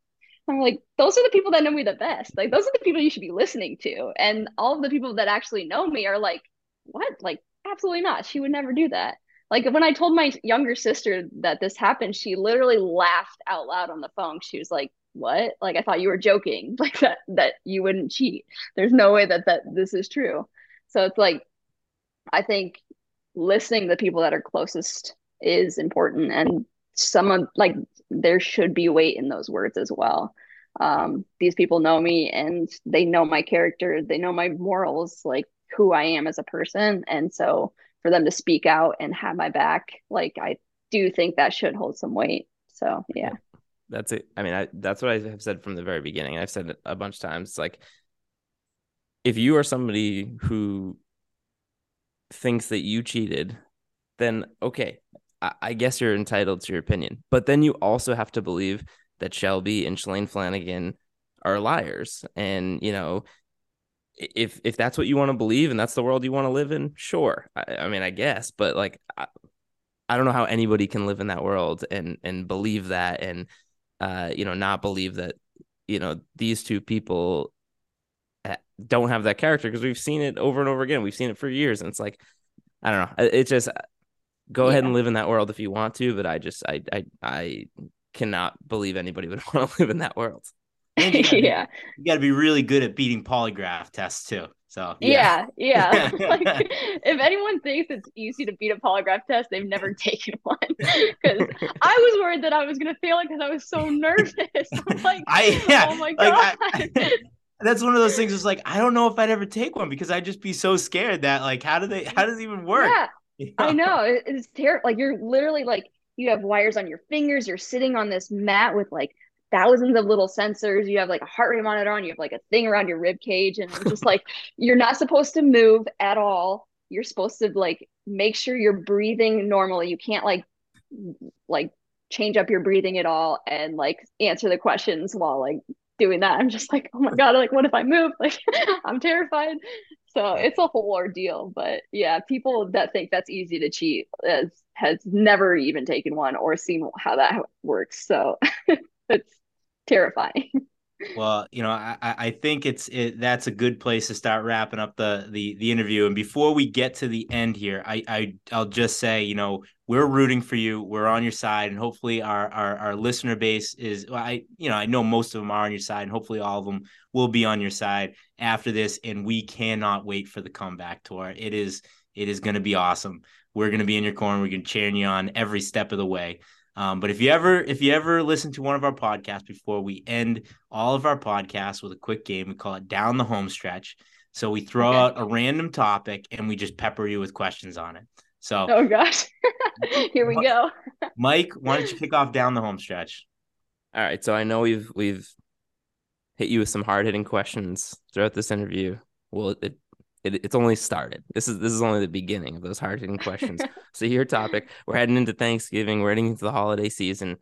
i'm like those are the people that know me the best like those are the people you should be listening to and all of the people that actually know me are like what like absolutely not she would never do that like when I told my younger sister that this happened, she literally laughed out loud on the phone. She was like, "What? Like I thought you were joking. Like that that you wouldn't cheat. There's no way that that this is true." So it's like I think listening to the people that are closest is important and some of like there should be weight in those words as well. Um, these people know me and they know my character, they know my morals, like who I am as a person. And so for them to speak out and have my back, like I do think that should hold some weight. So yeah. That's it. I mean, I, that's what I have said from the very beginning. I've said it a bunch of times. Like if you are somebody who thinks that you cheated, then okay, I, guess you're entitled to your opinion. But then you also have to believe that Shelby and Shalane Flanagan are liars. And, you know, if if that's what you want to believe and that's the world you want to live in, sure. I, I mean, I guess, but like, I, I, don't know how anybody can live in that world and and believe that and uh, you know, not believe that you know these two people eh, don't have that character because we've seen it over and over again. We've seen it for years, and it's like, I don't know. It just go yeah. ahead and live in that world if you want to, but I just I I I cannot believe anybody would want to live in that world. You gotta yeah. Be, you got to be really good at beating polygraph tests too. So yeah, yeah. yeah. like if anyone thinks it's easy to beat a polygraph test, they've never taken one. Because I was worried that I was gonna fail it because I was so nervous. I'm like, I yeah, oh my god. Like, I, that's one of those things. It's like I don't know if I'd ever take one because I'd just be so scared that like how do they how does it even work? Yeah, know? I know it's terrible. Like you're literally like you have wires on your fingers. You're sitting on this mat with like thousands of little sensors. You have like a heart rate monitor on, you have like a thing around your rib cage, and it's just like you're not supposed to move at all. You're supposed to like make sure you're breathing normally. You can't like like change up your breathing at all and like answer the questions while like doing that. I'm just like, oh my god, like what if I move? Like I'm terrified. So it's a whole ordeal. But yeah, people that think that's easy to cheat has has never even taken one or seen how that works. So it's terrifying. Well, you know, I, I think it's it, that's a good place to start wrapping up the the the interview. And before we get to the end here, I, I I'll just say, you know, we're rooting for you. We're on your side, and hopefully our our, our listener base is. I you know I know most of them are on your side, and hopefully all of them will be on your side after this. And we cannot wait for the comeback tour. It is it is going to be awesome. We're going to be in your corner. We're going to cheer you on every step of the way. Um, but if you ever if you ever listen to one of our podcasts before, we end all of our podcasts with a quick game. We call it down the home stretch. So we throw okay. out a random topic and we just pepper you with questions on it. So oh gosh, here we go. Mike, why don't you kick off down the home stretch? All right. So I know we've we've hit you with some hard hitting questions throughout this interview. Well, it it, it's only started. This is this is only the beginning of those hard hitting questions. so your topic. We're heading into Thanksgiving. We're heading into the holiday season.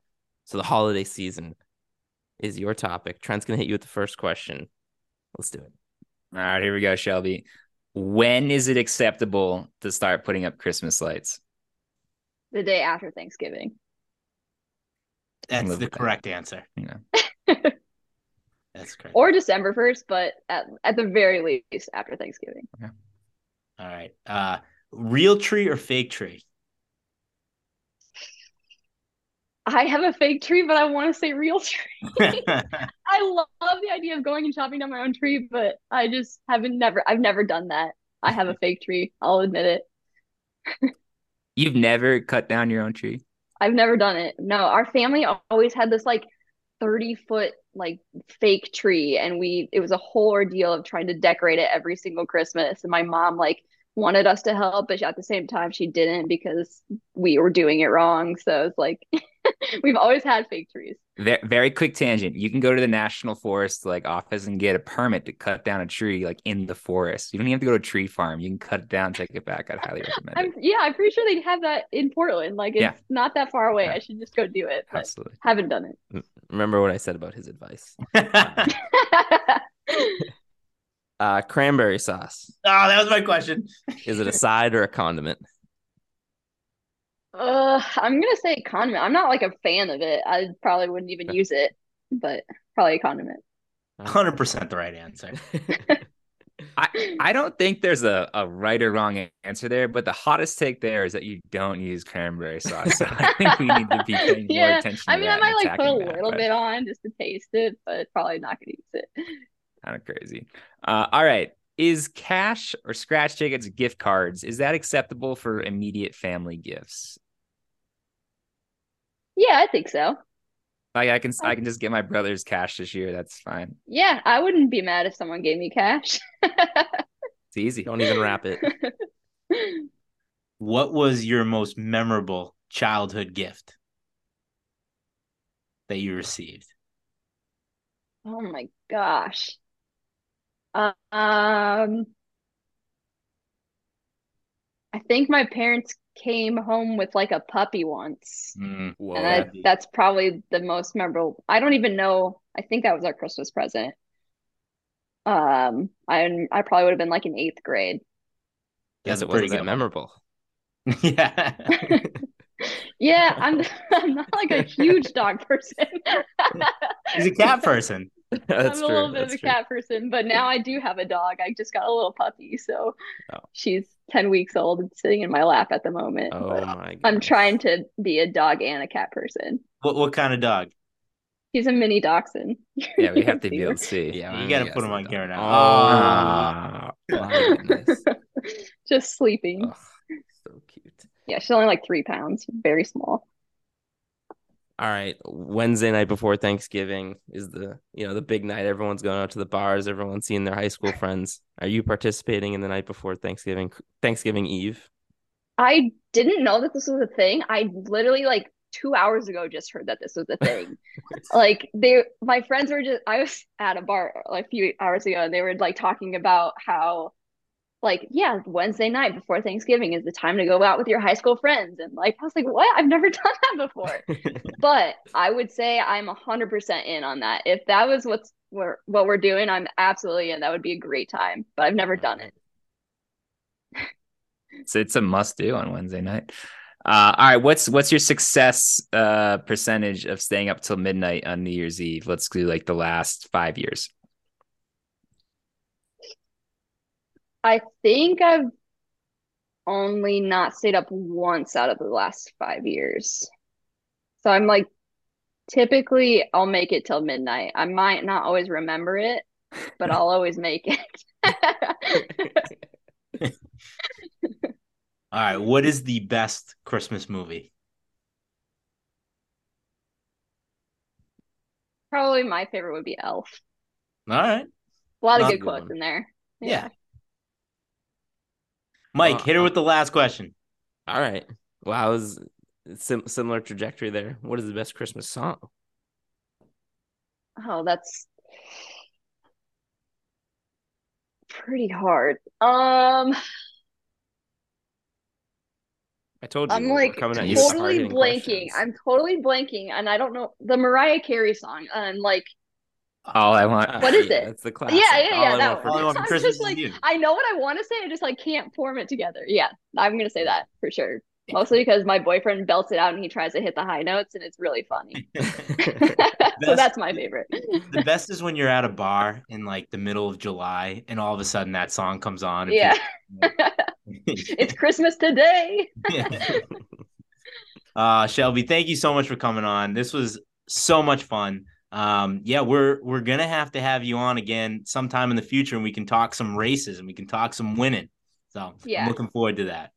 So the holiday season is your topic. Trent's gonna hit you with the first question. Let's do it. All right, here we go, Shelby. When is it acceptable to start putting up Christmas lights? The day after Thanksgiving. That's the correct that. answer. Yeah. That's correct. Or December 1st, but at, at the very least after Thanksgiving. Okay. All right. Uh real tree or fake tree? I have a fake tree, but I want to say real tree. I love the idea of going and chopping down my own tree, but I just haven't never I've never done that. I have a fake tree. I'll admit it. You've never cut down your own tree? I've never done it. No, our family always had this like 30 foot like fake tree and we it was a whole ordeal of trying to decorate it every single christmas. And my mom like wanted us to help but at the same time she didn't because we were doing it wrong. So it's like we've always had fake trees. Very, very quick tangent. You can go to the national forest like office and get a permit to cut down a tree like in the forest. You don't even have to go to a tree farm. You can cut it down take it back. I'd highly recommend I'm, it. Yeah i'm pretty sure they have that in portland. Like it's yeah. not that far away. Yeah. i should just go do it absolutely. haven't done it. Remember what i said about his advice. Uh cranberry sauce. Oh that was my question. Is it a side or a condiment uh, I'm gonna say condiment. I'm not like a fan of it. I probably wouldn't even use it, but probably a condiment. Hundred percent the right answer. I, I don't think there's a, a right or wrong answer there, but the hottest take there is that you don't use cranberry sauce. So I think we need to be paying yeah, more attention. I mean, I might like put a little that, bit on just to taste it, but probably not gonna use it. Kind of crazy. Uh, all right. Is cash or scratch tickets gift cards? Is that acceptable for immediate family gifts? Yeah, I think so. Like I can I can just get my brother's cash this year. That's fine. Yeah, I wouldn't be mad if someone gave me cash. it's easy. Don't even wrap it. what was your most memorable childhood gift that you received? Oh my gosh. Um I think my parents came home with like a puppy once. Mm, and I, that's probably the most memorable. I don't even know. I think that was our Christmas present. Um, I I probably would have been like in eighth grade. Yes, it wasn't that memorable. yeah. yeah, I'm I'm not like a huge dog person. He's a cat person. That's I'm a true. little bit That's of a true. cat person, but now I do have a dog. I just got a little puppy, so oh. she's 10 weeks old and sitting in my lap at the moment. Oh my I'm trying to be a dog and a cat person. What what kind of dog? He's a mini dachshund. Yeah, we have to be able to see. Yeah, you got to put him on camera now. Oh, oh just sleeping. Oh, so cute. Yeah, she's only like three pounds, very small all right, Wednesday night before Thanksgiving is the you know the big night. Everyone's going out to the bars. Everyone's seeing their high school friends. Are you participating in the night before Thanksgiving Thanksgiving Eve? I didn't know that this was a thing. I literally like two hours ago just heard that this was a thing. like they, my friends were just. I was at a bar like a few hours ago, and they were like talking about how like, yeah, Wednesday night before Thanksgiving is the time to go out with your high school friends. And like, I was like, what? I've never done that before. but I would say I'm 100% in on that. If that was what's we're, what we're doing, I'm absolutely in. That would be a great time, but I've never done it. so it's a must do on Wednesday night. Uh, all right, what's what's your success uh, percentage of staying up till midnight on New Year's Eve? Let's do like the last five years. I think I've only not stayed up once out of the last five years. So I'm like, typically I'll make it till midnight. I might not always remember it, but I'll always make it. All right, what is the best Christmas movie? Probably my favorite would be Elf. All right. A lot of good good quotes one. in there. Yeah. Mike, Uh, hit her uh, with the last question. All right. Wow, it was sim- similar trajectory there. What is the best Christmas song? Oh, that's pretty hard. Um, I told you I'm like coming at you totally hard-hitting blanking. questions. I'm totally blanking, and I don't know the Mariah Carey song. And like, All I want. Uh, What is it? That's the classic. yeah, yeah, All yeah, I that Want for All I. Want for I'm Christmas just is like, You. I know what I want to say, I just like can't form it together. Yeah, I'm gonna say that for sure. Mostly because my boyfriend belts it out and he tries to hit the high notes, and it's really funny. so that's my favorite. the best is when you're at a bar in like the middle of July and all of a sudden that song comes on. and Yeah, people- it's Christmas today. uh Shelby, thank you so much for coming on. This was so much fun. Um yeah, we're we're gonna have to have you on again sometime in the future and we can talk some races and we can talk some winning. So Yeah. I'm looking forward to that.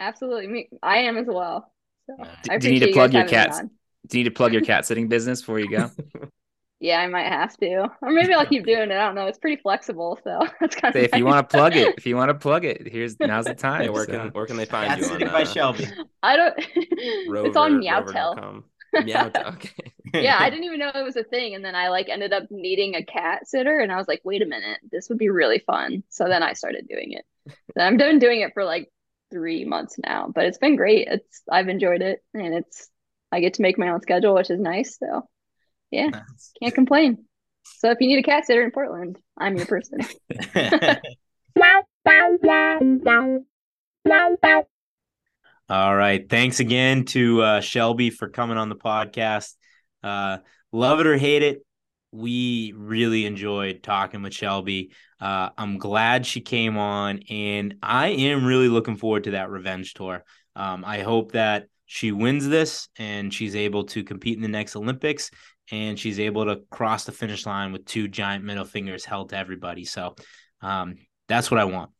Absolutely, me. I am as well. So All right. I Do you need to plug guys your having cats? Do you need to plug your cat sitting business before you go? Yeah, I might have to, or maybe I'll keep doing it. I don't know. It's pretty flexible, so that's kind of. Say if you want to plug it, if you want to plug it, here's now's the time. Yeah, where so. can where can they find That's you on by uh, Shelby. I don't. it's on Meowtel. rover.com? Meowtel. Okay. yeah, I didn't even know it was a thing, and then I like ended up needing a cat sitter, and I was like, wait a minute, this would be really fun. So then I started doing it. Then I'm done doing it for like three months now, but it's been great. It's I've enjoyed it, and it's I get to make my own schedule, which is nice. So yeah, Nice. can't complain. So if you need a cat sitter in Portland, I'm your person. All right. Thanks again to uh, Shelby for coming on the podcast. Uh, love it or hate it, we really enjoyed talking with Shelby. Uh, I'm glad she came on, and I am really looking forward to that revenge tour. Um, I hope that she wins this and she's able to compete in the next Olympics and she's able to cross the finish line with two giant middle fingers held to everybody. So um, that's what I want.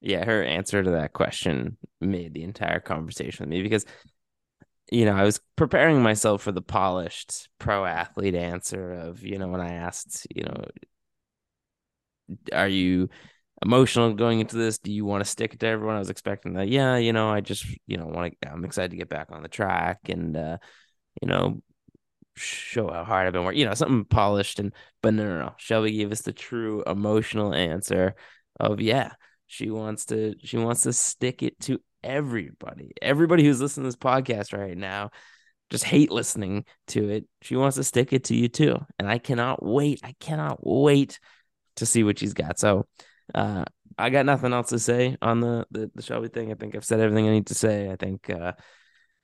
Yeah, her answer to that question made the entire conversation with me because you know, I was preparing myself for the polished pro athlete answer of, you know, when I asked, you know, are you emotional going into this? Do you want to stick it to everyone? I was expecting that. Yeah, you know, I just, you know, want to, I'm excited to get back on the track and, uh, you know, show how hard I've been working, you know, something polished. And, but no, no, no. Shelby gave us the true emotional answer of, yeah, she wants to, she wants to stick it to everybody. Everybody who's listening to this podcast right now just hate listening to it. She wants to stick it to you too. And I cannot wait. I cannot wait to see what she's got. So uh I got nothing else to say on the, the the Shelby thing. I think I've said everything I need to say. I think uh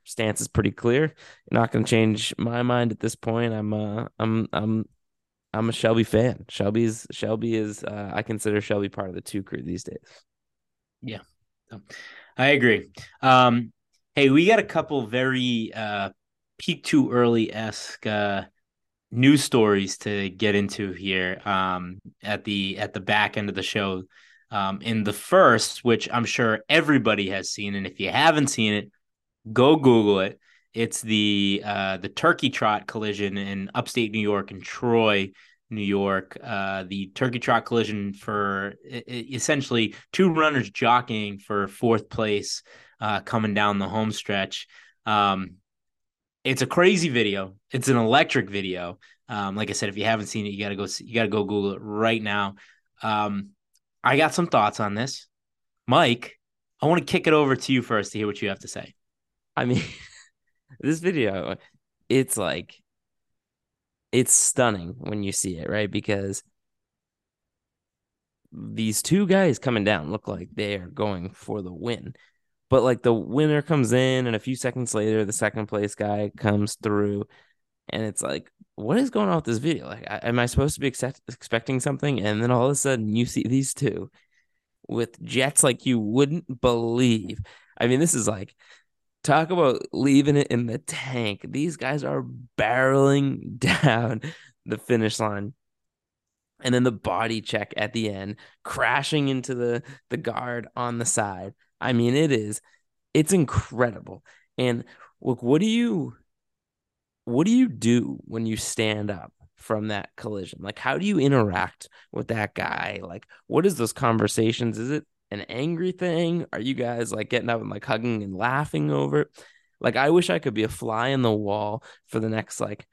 stance is pretty clear. You're not gonna change my mind at this point. I'm uh I'm I'm I'm a Shelby fan. Shelby's Shelby is uh I consider Shelby part of the two crew these days. Yeah, I agree. Um, hey, we got a couple very uh, peak too early esque uh, news stories to get into here um, at the at the back end of the show. Um, in the first, which I'm sure everybody has seen, and if you haven't seen it, go Google it. It's the uh, the turkey trot collision in upstate New York and Troy, New York. Uh, the turkey trot collision for e- e- essentially two runners jockeying for fourth place uh, coming down the home stretch. Um, it's a crazy video. It's an electric video. Um, like I said, if you haven't seen it, you gotta go. See, you gotta go Google it right now. Um, I got some thoughts on this, Mike. I want to kick it over to you first to hear what you have to say. I mean, this video, it's like, it's stunning when you see it, right? Because these two guys coming down look like they are going for the win. But like the winner comes in, and a few seconds later, the second place guy comes through, and it's like, what is going on with this video? Like, am I supposed to be expecting something? And then all of a sudden, you see these two with jets like you wouldn't believe. I mean, this is like talk about leaving it in the tank. These guys are barreling down the finish line. And then the body check at the end, crashing into the the guard on the side. I mean, it is, it's incredible. And look, what do you, what do you do when you stand up from that collision? Like, how do you interact with that guy? Like, what is those conversations? Is it an angry thing? Are you guys like getting up and like hugging and laughing over it? Like, I wish I could be a fly in the wall for the next like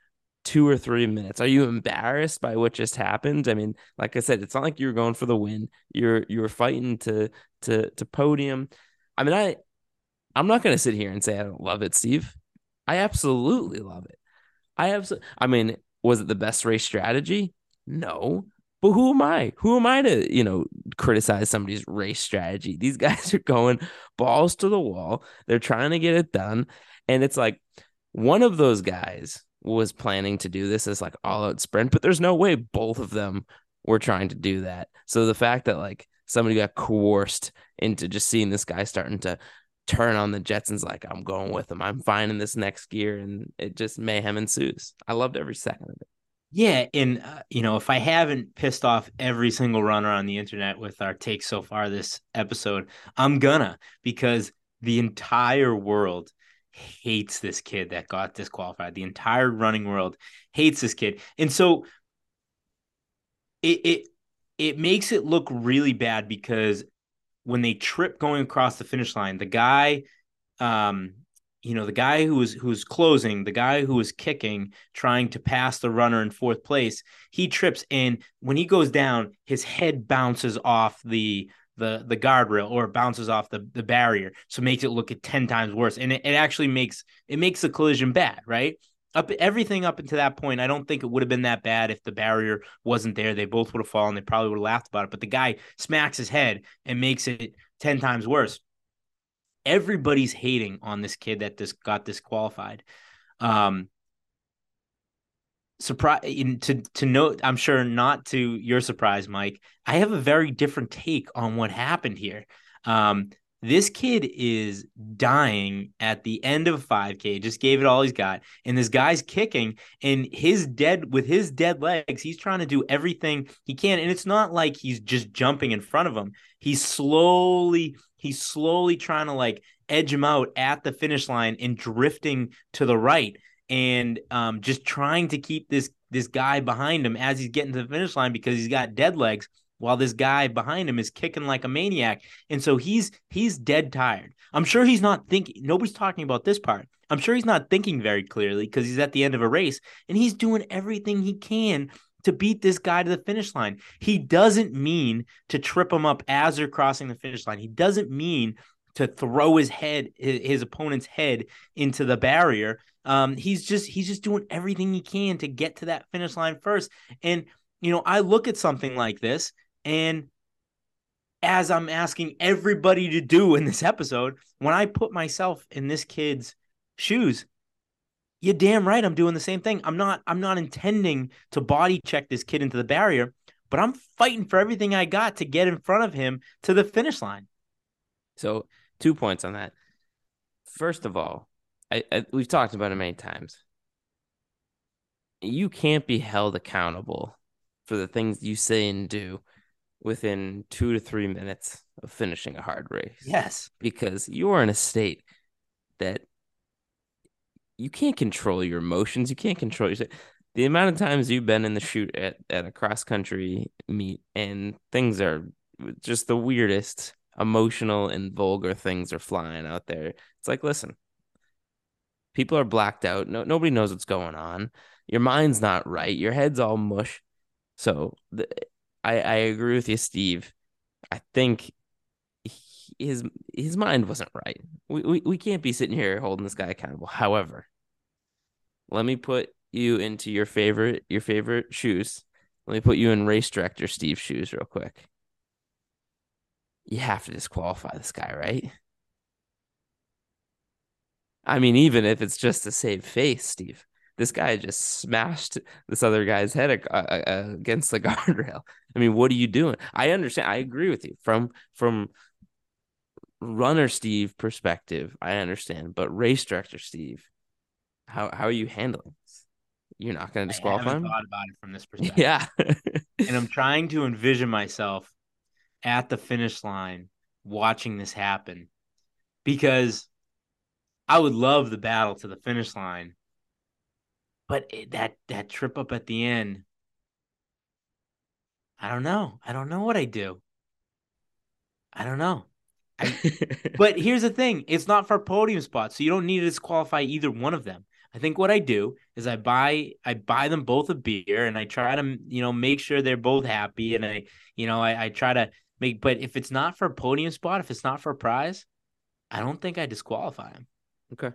two or three minutes. Are you embarrassed by what just happened? I mean, like I said, it's not like you were going for the win. You're you were fighting to to to podium. I mean, I I'm not gonna sit here and say I don't love it, Steve. I absolutely love it. I absolutely. I mean, was it the best race strategy? No. But who am I? Who am I to, you know, criticize somebody's race strategy? These guys are going balls to the wall. They're trying to get it done. And it's like one of those guys was planning to do this as like all out sprint, but there's no way both of them were trying to do that. So the fact that like somebody got coerced into just seeing this guy starting to turn on the Jetsons like I'm going with him. I'm finding this next gear and it just mayhem ensues. I loved every second of it. Yeah, and uh, you know, if I haven't pissed off every single runner on the internet with our take so far this episode, I'm gonna because the entire world hates this kid that got disqualified. The entire running world hates this kid. And so it it it makes it look really bad because when they trip going across the finish line, the guy um you know the guy who was who's closing the guy who was kicking trying to pass the runner in fourth place he trips and when he goes down his head bounces off the the the guardrail or bounces off the, the barrier. So makes it look at 10 times worse. And it, it actually makes it makes the collision bad right? Up everything up until that point i don't think it would have been that bad if the barrier wasn't there. They both would have fallen. They probably would have laughed about it. But the guy smacks his head and makes it 10 times worse everybody's hating on this kid that just got disqualified. Um surprise to to note i'm sure not to your surprise mike i have a very different take on what happened here. Um this kid is dying at the end of 5k just gave it all he's got and this guy's kicking and his dead with his dead legs he's trying to do everything he can and it's not like he's just jumping in front of him he's slowly he's slowly trying to like edge him out at the finish line and drifting to the right and um, just trying to keep this this guy behind him as he's getting to the finish line because he's got dead legs while this guy behind him is kicking like a maniac. And so he's he's dead tired. I'm sure he's not thinking nobody's talking about this part. I'm sure he's not thinking very clearly because he's at the end of a race and he's doing everything he can to beat this guy to the finish line. He doesn't mean to trip him up as they're crossing the finish line. He doesn't mean to throw his head his opponent's head into the barrier. Um, he's just he's just doing everything he can to get to that finish line first. And you know, I look at something like this, and as I'm asking everybody to do in this episode, when I put myself in this kid's shoes, you're damn right I'm doing the same thing. I'm not I'm not intending to body check this kid into the barrier, but I'm fighting for everything I got to get in front of him to the finish line. So, two points on that. First of all, I, I, we've talked about it many times. You can't be held accountable for the things you say and do within two to three minutes of finishing a hard race. Yes. Because you are in a state that you can't control your emotions. You can't control your the amount of times you've been in the shoot at, at a cross country meet and things are just the weirdest emotional and vulgar things are flying out there. It's like, listen, People are blacked out. No, nobody knows what's going on. Your mind's not right. Your head's all mush. So the, I I agree with you, Steve. I think his his mind wasn't right. We, we we can't be sitting here holding this guy accountable. However, let me put you into your favorite your favorite shoes. Let me put you in race director Steve's shoes real quick. You have to disqualify this guy, right? I mean, even if it's just to save face, Steve, this guy just smashed this other guy's head uh, uh, against the guardrail. I mean, what are you doing? I understand. I agree with you from from runner Steve perspective. I understand, but race director Steve, how how are you handling this? You're not going to disqualify him. Thought about it from this perspective. Yeah, and I'm trying to envision myself at the finish line watching this happen because I would love the battle to the finish line, but it, that that trip up at the end, I don't know. I don't know what I do. I don't know. I, but here's the thing: it's not for podium spots, so you don't need to disqualify either one of them. I think what I do is I buy I buy them both a beer and I try to you know make sure they're both happy and I you know I, I try to make. But if it's not for a podium spot, if it's not for a prize, I don't think I disqualify him. Okay.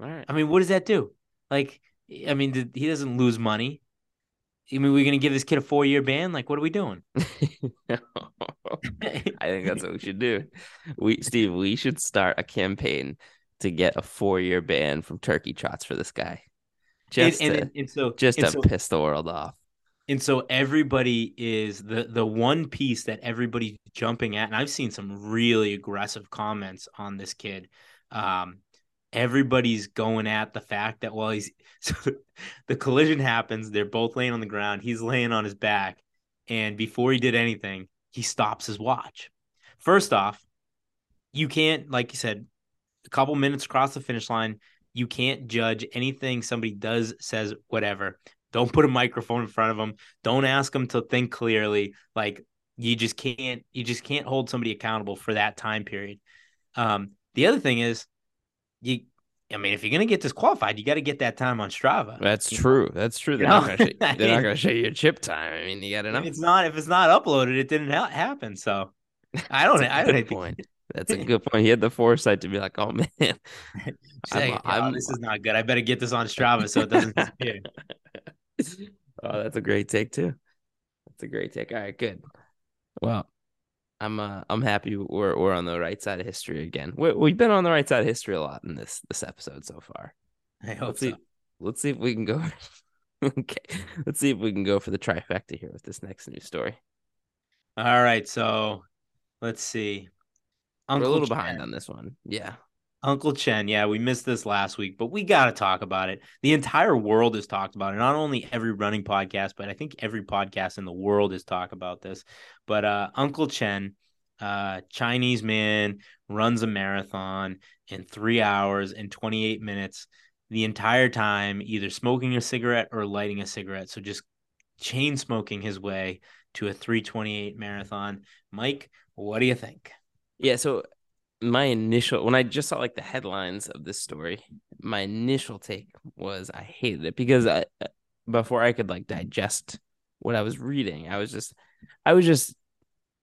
All right. I mean, what does that do? Like, I mean, he doesn't lose money. I mean, we're gonna give this kid a four year ban. Like, what are we doing? I think that's what we should do. We, Steve, we should start a campaign to get a four year ban from turkey trots for this guy, just and, to, and, and so just to so, piss the world off. And so everybody is the the one piece that everybody's jumping at, and I've seen some really aggressive comments on this kid. Um, everybody's going at the fact that well, he's so the collision happens. They're both laying on the ground. He's laying on his back, and before he did anything, he stops his watch. First off, you can't, like you said, a couple minutes across the finish line. You can't judge anything somebody does, says, whatever. Don't put a microphone in front of them. Don't ask them to think clearly. Like you just can't you just can't hold somebody accountable for that time period. Um, the other thing is you I mean, if you're gonna get disqualified, you got to get that time on Strava. That's true. Know? That's true. They're, not gonna, show, they're not gonna show you your chip time. I mean, you got to know. If it's not if it's not uploaded, it didn't ha- happen. So I don't. I don't point. That's a good point. He had the foresight to be like, "Oh man, I'm, I'm, this is not good. I better get this on Strava so it doesn't disappear." oh, that's a great take too. That's a great take. All right, good. Well, I'm uh, I'm happy we're we're on the right side of history again. we have been on the right side of history a lot in this this episode so far. I hope let's so. See, let's see if we can go. okay, let's see if we can go for the trifecta here with this next news story. All right, so let's see. Uncle we're a little Chen. behind on this one. Yeah. Uncle Chen, yeah, we missed this last week, but we got to talk about it. The entire world has talked about it. Not only every running podcast, but I think every podcast in the world has talked about this. But uh, Uncle Chen, uh, Chinese man, runs a marathon in three hours and 28 minutes the entire time, either smoking a cigarette or lighting a cigarette. So just chain smoking his way to a 328 marathon. Mike, what do you think? Yeah, so my initial when I just saw like the headlines of this story, my initial take was I hated it because I uh, before I could like digest what I was reading, I was just I was just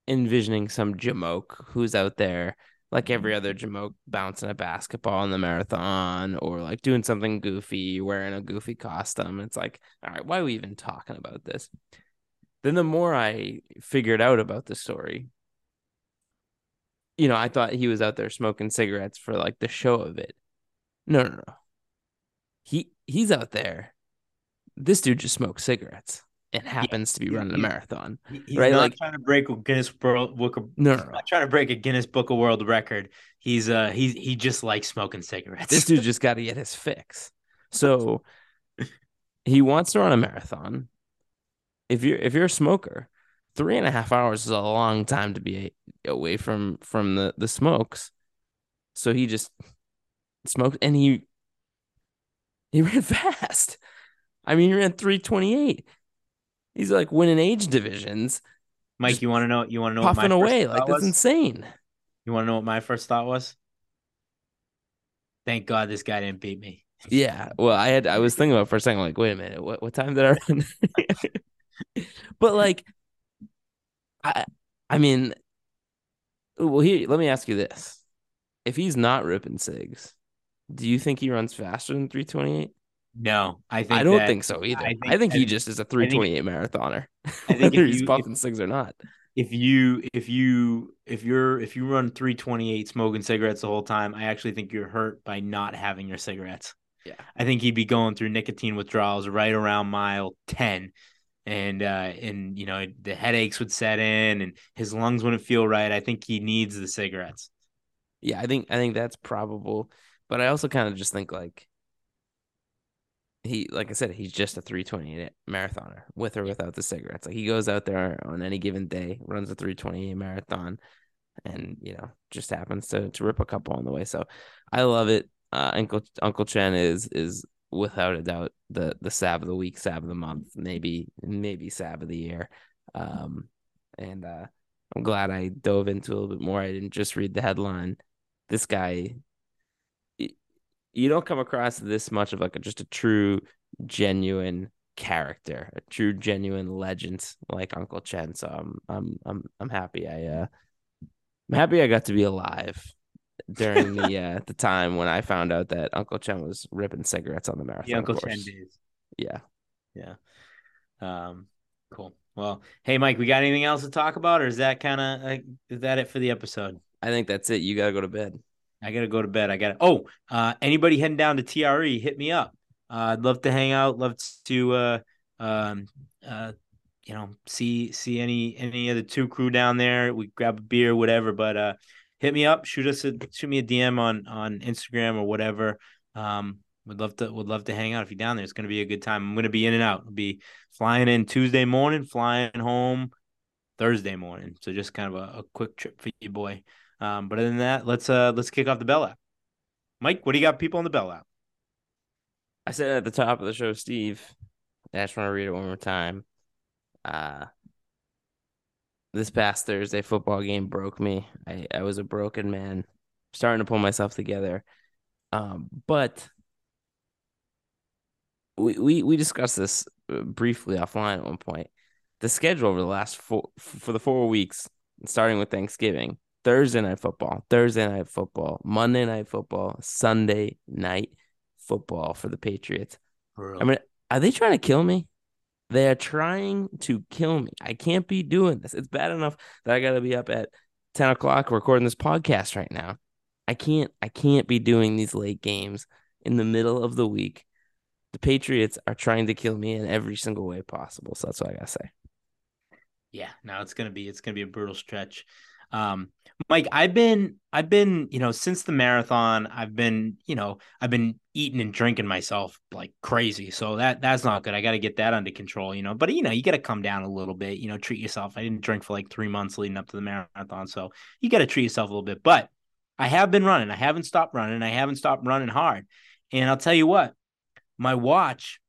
envisioning some jamoke who's out there like every mm-hmm. other jamoke bouncing a basketball in the marathon or like doing something goofy, wearing a goofy costume. It's like, all right, why are we even talking about this? Then the more I figured out about the story, you know, I thought he was out there smoking cigarettes for like the show of it. No, no, no. He he's out there. This dude just smokes cigarettes and happens yeah, to be running a marathon. He's right? not like, trying to break a Guinness World Book of, no, no, no. not trying to break a Guinness Book of World Record. He's uh he's he just likes smoking cigarettes. This dude just got to get his fix. So he wants to run a marathon. If you're if you're a smoker, three and a half hours is a long time to be away from from the the smokes. So he just smoked and he he ran fast. I mean, he ran three twenty eight. He's like winning age divisions. Mike, you want to know? You want to know? Puffing away like that's was? insane. You want to know what my first thought was? Thank God this guy didn't beat me. Yeah. Well, I had I was thinking about for a second, like, wait a minute, what what time did I run? but like I I mean, well, here let me ask you this: If he's not ripping cigs, do you think he runs faster than three twenty eight? No, I think I don't that, think so either. I think, I think he just is a three twenty eight marathoner, whether he's puffing cigs or not. if you if you if you're if you run 328 smoking cigarettes the whole time, I actually think you're hurt by not having your cigarettes. Yeah. I think he'd be going through nicotine withdrawals right around mile 10 and uh and you know the headaches would set in and his lungs wouldn't feel right. I think he needs the cigarettes. Yeah, I think I think that's probable, but I also kind of just think like he like I said, he's just a 328 marathoner with or without the cigarettes. Like he goes out there on any given day, runs a 328 marathon, and you know, just happens to to rip a couple on the way. So I love it. Uh, Uncle Uncle Chen is is without a doubt the the sab of the week, sab of the month, maybe maybe sab of the year. Um, and uh, I'm glad I dove into a little bit more. I didn't just read the headline. This guy you don't come across this much of like a, just a true genuine character a true genuine legend like uncle chen so i'm i'm i'm, I'm happy i uh i'm happy i got to be alive during the uh the time when i found out that uncle chen was ripping cigarettes on the marathon The Uncle course. Chen days. yeah Yeah. Um cool. Well, hey Mike, we got anything else to talk about or is that kind of uh, is that it for the episode? i think that's it you gotta go to bed I gotta go to bed. I gotta. Oh, uh, anybody heading down to TRE, hit me up. Uh, I'd love to hang out. Love to, uh, um, uh, you know, see see any any of the two crew down there. We grab a beer, whatever. But uh, hit me up. Shoot us a shoot me a DM on on Instagram or whatever. Um, would love to would love to hang out if you're down there. It's gonna be a good time. I'm gonna be in and out. I'll be flying in Tuesday morning, flying home Thursday morning. So just kind of a, a quick trip for you, boy. Um, but other than that, let's uh let's kick off the bell app. Mike, what do you got people on the bell app? i said at the top of the show steve i just want to read it one more time uh this past Thursday football game broke me. I, I was a broken man, starting to pull myself together. Um, but we, we we discussed this uh, briefly offline at one point. The schedule over the last four for the four weeks, starting with Thanksgiving, Thursday night football, Thursday night football, Monday night football, Sunday night football for the Patriots. I mean, are they trying to kill me? They are trying to kill me. I can't be doing this. It's bad enough that I got to be up at 10 o'clock recording this podcast right now. I can't, I can't be doing these late games in the middle of the week. The Patriots are trying to kill me in every single way possible. So that's what I got to say. Yeah, no, it's gonna be it's gonna be a brutal stretch. Um, Mike, I've been I've been you know since the marathon, I've been you know I've been eating and drinking myself like crazy. So that that's not good. I got to get that under control, you know. But you know you got to come down a little bit. You know, treat yourself. I didn't drink for like three months leading up to the marathon, so you got to treat yourself a little bit. But I have been running. I haven't stopped running. I haven't stopped running hard. And I'll tell you what, my watch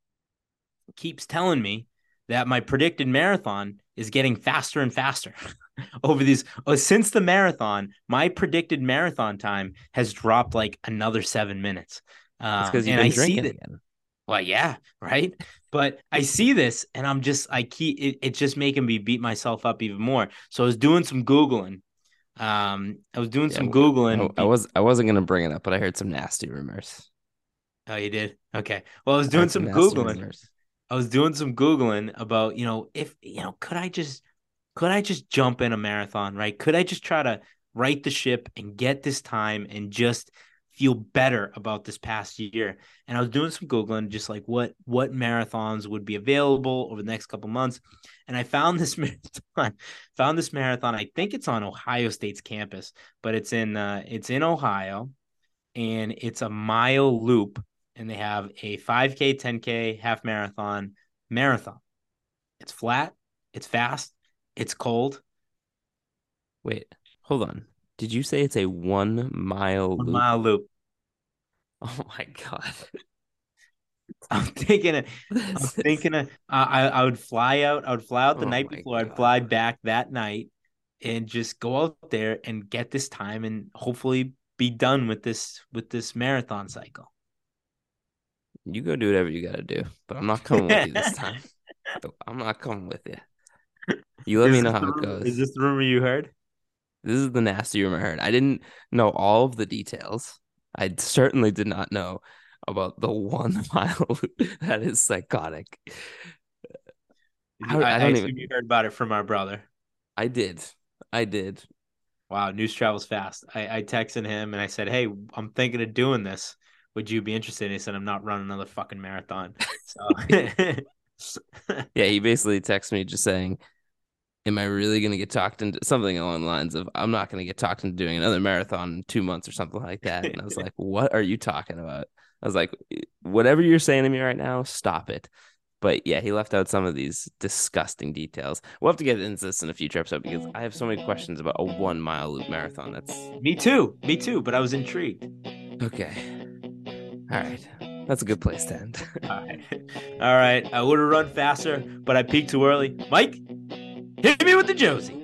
keeps telling me that my predicted marathon is getting faster and faster over these oh, since the marathon my predicted marathon time has dropped like another seven minutes um, because you've been I see drinking that again. well yeah right but i see this and i'm just i keep it, it's just making me beat myself up even more so i was doing some googling um i was doing Yeah, some googling I, I was I wasn't gonna bring it up, but I heard some nasty rumors. oh you did okay well i was doing heard some nasty googling rumors. I was doing some googling about, you know, if you know, could I just could I just jump in a marathon, right? Could I just try to right the ship and get this time and just feel better about this past year? And I was doing some googling just like what what marathons would be available over the next couple months. And I found this marathon, found this marathon. I think it's on Ohio State's campus, but it's in uh it's in Ohio and it's a mile loop and they have a 5K, 10K, half marathon, marathon. It's flat, it's fast, it's cold. Wait, hold on. Did you say it's a one mile One loop? mile loop. Oh my god. I'm thinking, of, I'm is- thinking, of, uh, I I would fly out. I would fly out the Oh night before. I'd fly back that night, and just go out there and get this time, and hopefully be done with this with this marathon cycle. You go do whatever you gotta do, but I'm not coming with you this time. I'm not coming with you. You let me know how it rumor- goes. Is this the rumor you heard? This is the nasty rumor I heard. I didn't know all of the details. I certainly did not know about the one mile. That is psychotic. I- I, I don't even- you heard about it from our brother. I did. I did. Wow, news travels fast. I, I texted him and I said, Hey, I'm thinking of doing this. Would you be interested? And he said, I'm not running another fucking marathon. So yeah, he basically texted me just saying, Am I really gonna get talked into something along the lines of I'm not gonna get talked into doing another marathon in two months or something like that? And I was like, What are you talking about? I was like, Whatever you're saying to me right now, stop it. But yeah, he left out some of these disgusting details. We'll have to get into this in a future episode because I have so many questions about a one mile loop marathon. That's me too. Me too. But I was intrigued. Okay. All right. That's a good place to end. All right. All right. I would have run faster, but I peaked too early. Mike, hit me with the Josie.